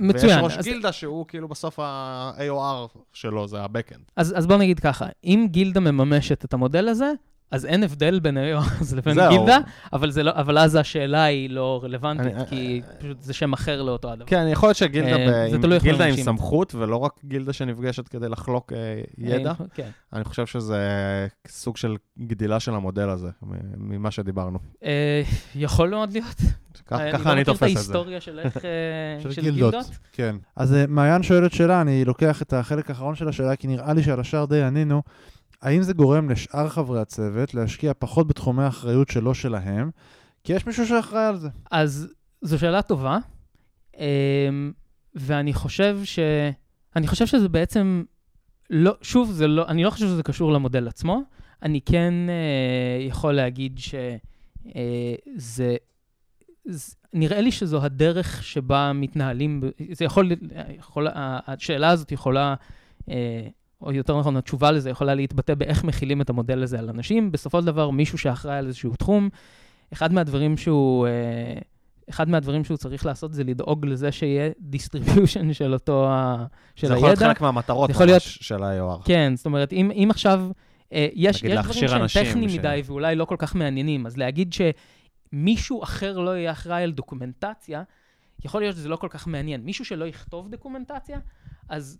מצוין. ויש ראש אז... גילדה שהוא כאילו בסוף ה-AOR שלו, זה ה-Backend. אז, אז בוא נגיד ככה, אם גילדה מממשת את המודל הזה, אז אין הבדל בין AOR לבין גילדה, אבל, לא, אבל אז השאלה היא לא רלוונטית, אני, כי אני, פשוט זה שם אחר לאותו הדבר. כן, יכול להיות שגילדה אה, עם, גילדה עם סמכות, ולא רק גילדה שנפגשת כדי לחלוק אה, ידע. כן. אני חושב שזה סוג של גדילה של המודל הזה, ממה שדיברנו. אה, יכול מאוד להיות. ככה אני תופס את זה. אני לא מכיר את ההיסטוריה של איך... של גילדות. כן. אז מעיין שואלת שאלה, אני לוקח את החלק האחרון של השאלה, כי נראה לי שעל השאר די ענינו. האם זה גורם לשאר חברי הצוות להשקיע פחות בתחומי האחריות שלא שלהם, כי יש מישהו שאחראי על זה? אז זו שאלה טובה, אמ, ואני חושב ש... אני חושב שזה בעצם... לא, שוב, זה לא, אני לא חושב שזה קשור למודל עצמו. אני כן uh, יכול להגיד שזה... Uh, נראה לי שזו הדרך שבה מתנהלים, זה יכול, יכול השאלה הזאת יכולה uh, או יותר נכון, התשובה לזה יכולה להתבטא באיך מכילים את המודל הזה על אנשים. בסופו של דבר, מישהו שאחראי על איזשהו תחום, אחד מהדברים שהוא, אה, אחד מהדברים שהוא צריך לעשות זה לדאוג לזה שיהיה distribution של אותו, של הידע. זה יכול להיות חלק מהמטרות ממש להיות, של ה-AOR. כן, זאת אומרת, אם, אם עכשיו, אה, יש, יש דברים שהם טכניים ש... מדי ואולי לא כל כך מעניינים, אז להגיד שמישהו אחר לא יהיה אחראי על דוקומנטציה, יכול להיות שזה לא כל כך מעניין. מישהו שלא יכתוב דוקומנטציה, אז...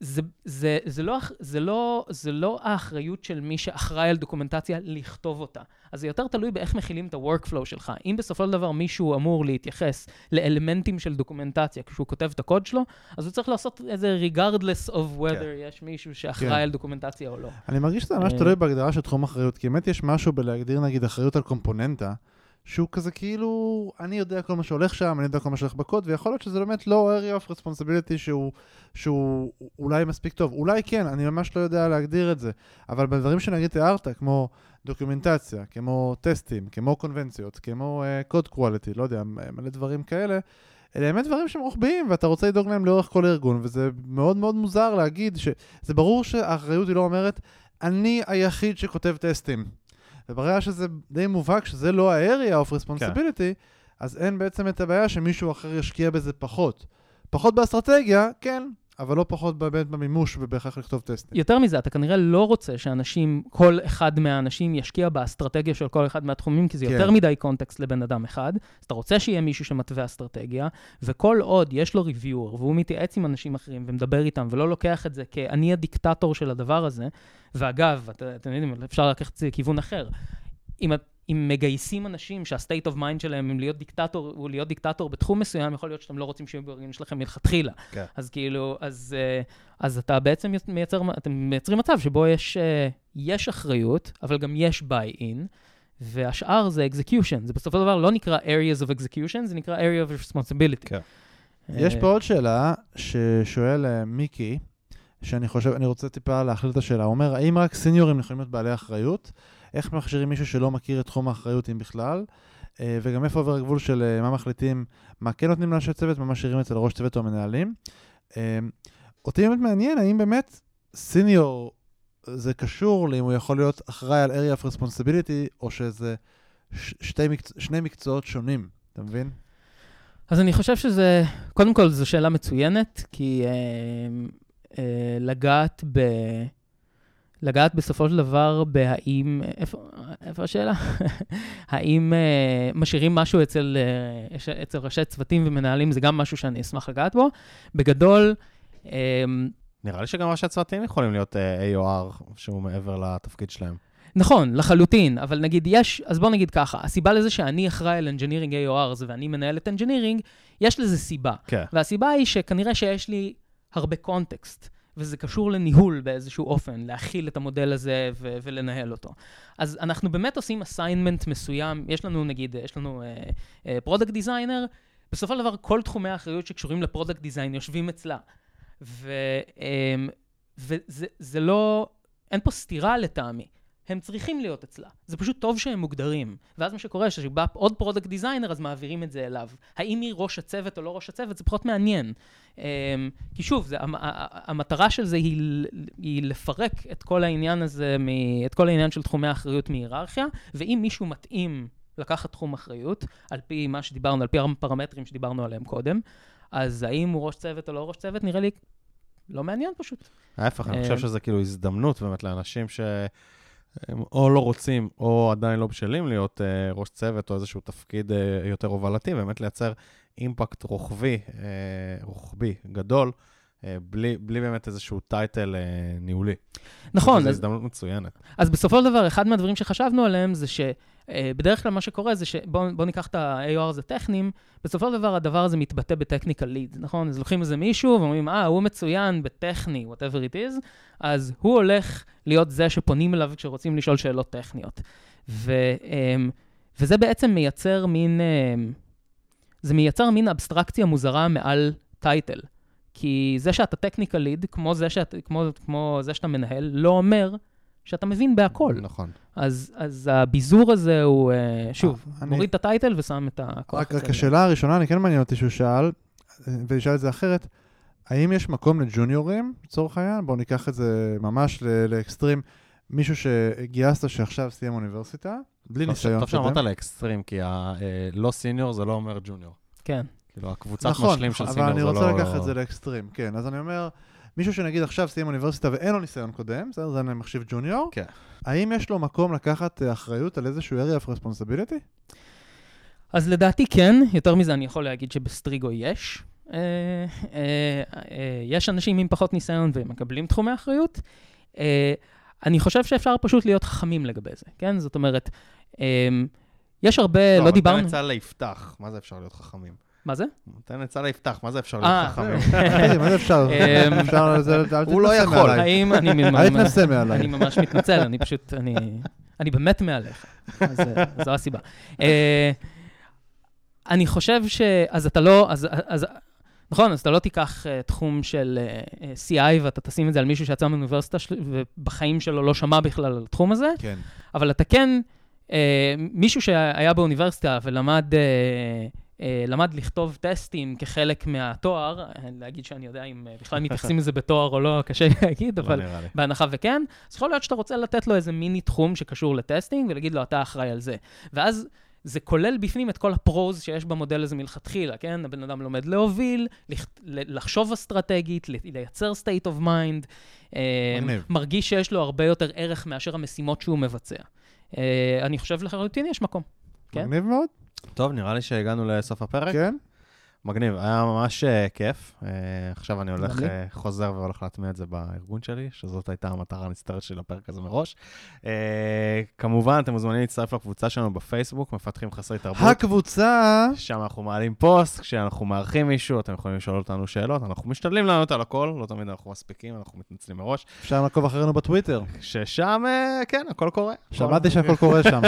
זה, זה, זה, לא, זה, לא, זה לא האחריות של מי שאחראי על דוקומנטציה לכתוב אותה. אז זה יותר תלוי באיך מכילים את ה-workflow שלך. אם בסופו של דבר מישהו אמור להתייחס לאלמנטים של דוקומנטציה כשהוא כותב את הקוד שלו, אז הוא צריך לעשות איזה regardless of whether כן. יש מישהו שאחראי כן. על דוקומנטציה או לא. אני מרגיש שזה ממש אה, תלוי בהגדרה של תחום אחריות, כי באמת יש משהו בלהגדיר נגיד אחריות על קומפוננטה. שהוא כזה כאילו, אני יודע כל מה שהולך שם, אני יודע כל מה שהולך בקוד, ויכול להיות שזה באמת לא area of responsibility שהוא, שהוא אולי מספיק טוב. אולי כן, אני ממש לא יודע להגדיר את זה. אבל בדברים שנגיד תיארת, כמו דוקומנטציה, כמו טסטים, כמו קונבנציות, כמו uh, quality, לא יודע, מלא דברים כאלה, אלה באמת דברים שהם רוחביים, ואתה רוצה לדאוג להם לאורך כל הארגון, וזה מאוד מאוד מוזר להגיד שזה ברור שהאחריות היא לא אומרת, אני היחיד שכותב טסטים. וברגע שזה די מובהק שזה לא ה-area of responsibility, כן. אז אין בעצם את הבעיה שמישהו אחר ישקיע בזה פחות. פחות באסטרטגיה, כן, אבל לא פחות באמת במימוש ובהכרח לכתוב טסטים. יותר מזה, אתה כנראה לא רוצה שאנשים, כל אחד מהאנשים ישקיע באסטרטגיה של כל אחד מהתחומים, כי זה כן. יותר מדי קונטקסט לבן אדם אחד. אז אתה רוצה שיהיה מישהו שמתווה אסטרטגיה, וכל עוד יש לו ריוויור, והוא מתייעץ עם אנשים אחרים ומדבר איתם, ולא לוקח את זה כ"אני הדיקטטור של הדבר הזה", ואגב, אתם יודעים, אפשר לקחת את זה לכיוון אחר. אם, אם מגייסים אנשים שה state of mind שלהם הם להיות דיקטטור, הוא להיות דיקטטור בתחום מסוים, יכול להיות שאתם לא רוצים שיהיו בארגון שלכם מלכתחילה. כן. אז כאילו, אז, אה, אז אתה בעצם מייצר, אתם מייצרים מצב שבו יש, אה, יש אחריות, אבל גם יש buy-in. והשאר זה execution. זה בסופו של דבר לא נקרא areas of execution, זה נקרא area of responsibility. כן. יש פה עוד שאלה ששואל מיקי, שאני חושב, אני רוצה טיפה להחליט את השאלה. הוא אומר, האם רק סיניורים יכולים להיות בעלי אחריות? איך מכשירים מישהו שלא מכיר את תחום האחריות, אם בכלל? אה, וגם איפה עובר הגבול של אה, מה מחליטים, מה כן נותנים לאנשי צוות, מה משאירים אצל ראש צוות או המנהלים. אה, אותי באמת מעניין, האם באמת סיניור זה קשור לאם הוא יכול להיות אחראי על area of responsibility, או שזה שתי מקצוע, שני מקצועות שונים, אתה מבין? אז אני חושב שזה, קודם כל זו שאלה מצוינת, כי לגעת ב... לגעת בסופו של דבר בהאם, איפה, איפה השאלה? האם uh, משאירים משהו אצל, uh, אצל ראשי צוותים ומנהלים, זה גם משהו שאני אשמח לגעת בו. בגדול... Um, נראה לי שגם ראשי צוותים יכולים להיות uh, AOR, שהוא מעבר לתפקיד שלהם. נכון, לחלוטין, אבל נגיד יש, אז בוא נגיד ככה, הסיבה לזה שאני אחראי על Engineering AORs ואני מנהל את Engineering, יש לזה סיבה. כן. והסיבה היא שכנראה שיש לי הרבה context. וזה קשור לניהול באיזשהו אופן, להחיל את המודל הזה ו- ולנהל אותו. אז אנחנו באמת עושים assignment מסוים, יש לנו נגיד, יש לנו product uh, designer, uh, בסופו של דבר כל תחומי האחריות שקשורים ל product design יושבים אצלה. ו- um, וזה לא, אין פה סתירה לטעמי. הם צריכים להיות אצלה. זה פשוט טוב שהם מוגדרים. ואז מה שקורה, שבא עוד product designer, אז מעבירים את זה אליו. האם היא ראש הצוות או לא ראש הצוות, זה פחות מעניין. Um, כי שוב, זה, המטרה של זה היא, היא לפרק את כל העניין הזה, את כל העניין של תחומי האחריות מהיררכיה, ואם מישהו מתאים לקחת תחום אחריות, על פי מה שדיברנו, על פי הפרמטרים שדיברנו עליהם קודם, אז האם הוא ראש צוות או לא ראש צוות, נראה לי לא מעניין פשוט. ההפך, אני חושב אמ, שזה כאילו הזדמנות באמת לאנשים ש... הם או לא רוצים, או עדיין לא בשלים להיות uh, ראש צוות או איזשהו תפקיד uh, יותר הובלתי, באמת לייצר אימפקט רוחבי, uh, רוחבי, גדול, בלי, בלי באמת איזשהו טייטל uh, ניהולי. נכון. זו הזדמנות מצוינת. אז בסופו של דבר, אחד מהדברים שחשבנו עליהם זה ש... אה, כלל מה שקורה זה שבואו ניקח את ה-AR הזה טכניים, בסופו של דבר הדבר הזה מתבטא בטכניקל ליד, נכון? אז לוקחים איזה מישהו ואומרים, אה, הוא מצוין בטכני, whatever it is, אז הוא הולך להיות זה שפונים אליו כשרוצים לשאול שאלות טכניות. ו, אמ, וזה בעצם מייצר מין, אמ, זה מייצר מין אבסטרקציה מוזרה מעל טייטל. כי זה שאתה טכניקל ליד, כמו, כמו, כמו זה שאתה מנהל, לא אומר שאתה מבין בהכל. נכון. אז, אז הביזור הזה הוא, אה, שוב, אה, אני... מוריד את הטייטל ושם את הכוח רק, רק השאלה הראשונה, אני כן מעניין אותי שהוא שאל, ונשאל את זה אחרת, האם יש מקום לג'וניורים, לצורך העניין? בואו ניקח את זה ממש לאקסטרים. מישהו שגייסת שעכשיו סיים אוניברסיטה, בלי ניסיון. טוב שאמרת לאקסטרים, כי הלא אה, סיניור זה לא אומר ג'וניור. כן. כאילו, הקבוצת נכון, משלים של סיניור זה לא... נכון, אבל אני רוצה לקחת את זה לאקסטרים, כן. אז אני אומר, מישהו שנגיד עכשיו סיים אוניברסיטה ואין לו ניסיון קודם, בסדר? זה אני מחשיב ג'וניור. כן. האם יש לו מקום לקחת אה, אחריות על איזשהו area of responsibility? אז לדעתי כן, יותר מזה אני יכול להגיד שבסטריגו יש. אה, אה, יש אנשים עם פחות ניסיון והם מקבלים תחומי אחריות. אני חושב שאפשר פשוט להיות חכמים לגבי זה, כן? זאת אומרת, יש הרבה, לא, לא דיברנו... לא, אבל אתה יצא ליפתח, מה זה אפשר להיות חכמים? מה זה? נותן עצה ליפתח, מה זה אפשר להיות חכמים? מה זה אפשר? הוא לא יכול. האם אני... ממש מתנצל, אני פשוט, אני באמת מעליך. זו הסיבה. אה, אני חושב ש... אז אתה לא... אז נכון, אז אתה לא תיקח uh, תחום של uh, CI ואתה תשים את זה על מישהו שיצא מאוניברסיטה ובחיים שלו לא שמע בכלל על התחום הזה, כן. אבל אתה כן, uh, מישהו שהיה באוניברסיטה ולמד uh, אה, למד לכתוב טסטים כחלק מהתואר, להגיד שאני יודע אם בכלל מתייחסים לזה בתואר או לא, קשה לי להגיד, לא אבל בהנחה וכן, אז יכול להיות שאתה רוצה לתת לו איזה מיני תחום שקשור לטסטינג, ולהגיד לו, אתה אחראי על זה. ואז זה כולל בפנים את כל הפרוז שיש במודל הזה מלכתחילה, כן? הבן אדם לומד להוביל, לחשוב אסטרטגית, לייצר state of mind. מרגיש שיש לו הרבה יותר ערך מאשר המשימות שהוא מבצע. אני חושב לחלוטין יש מקום. כן? מגניב מאוד. טוב, נראה לי שהגענו לסוף הפרק. כן. מגניב, היה ממש uh, כיף. Uh, עכשיו אני הולך, uh, חוזר והולך להטמיע את זה בארגון שלי, שזאת הייתה המטרה הנסתרת של הפרק הזה מראש. כמובן, אתם מוזמנים להצטרף לקבוצה שלנו בפייסבוק, מפתחים חסרי תרבות. הקבוצה! שם אנחנו מעלים פוסט, כשאנחנו מארחים מישהו, אתם יכולים לשאול אותנו שאלות, אנחנו משתדלים לענות על הכל, לא תמיד אנחנו מספיקים, אנחנו מתנצלים מראש. אפשר לעקוב אחרינו בטוויטר. ששם, כן, הכל קורה. שמעתי שהכל קורה שם.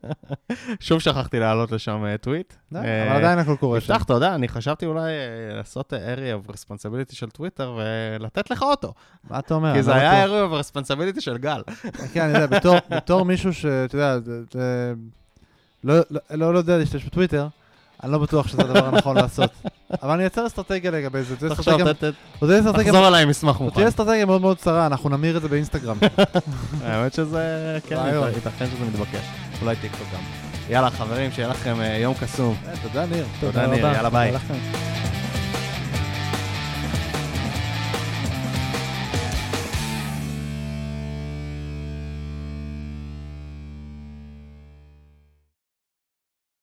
שוב שכחתי להעלות לשם טוויט. אבל עדיין הכל קורה שם. יודע, אני חשבתי אולי אה, לעשות area of responsibility של טוויטר ולתת לך אותו. מה אתה אומר? כי זה לא היה area of responsibility של גל. כן, אני יודע, בתור מישהו שאתה יודע, לא, לא, לא יודע להשתמש בטוויטר, אני לא בטוח שזה הדבר הנכון לעשות. אבל אני אייצר אסטרטגיה לגבי זה. תחשוב, תחזור אליי עם מסמך מוכן. תהיה אסטרטגיה מאוד מאוד צרה, אנחנו נמיר את זה באינסטגרם. האמת שזה, כן, ייתכן שזה מתבקש. אולי טיקטוק גם. יאללה, חברים, שיהיה לכם אה, יום קסום. אה, תודה, ניר. תודה, ניר. יאללה, ביי.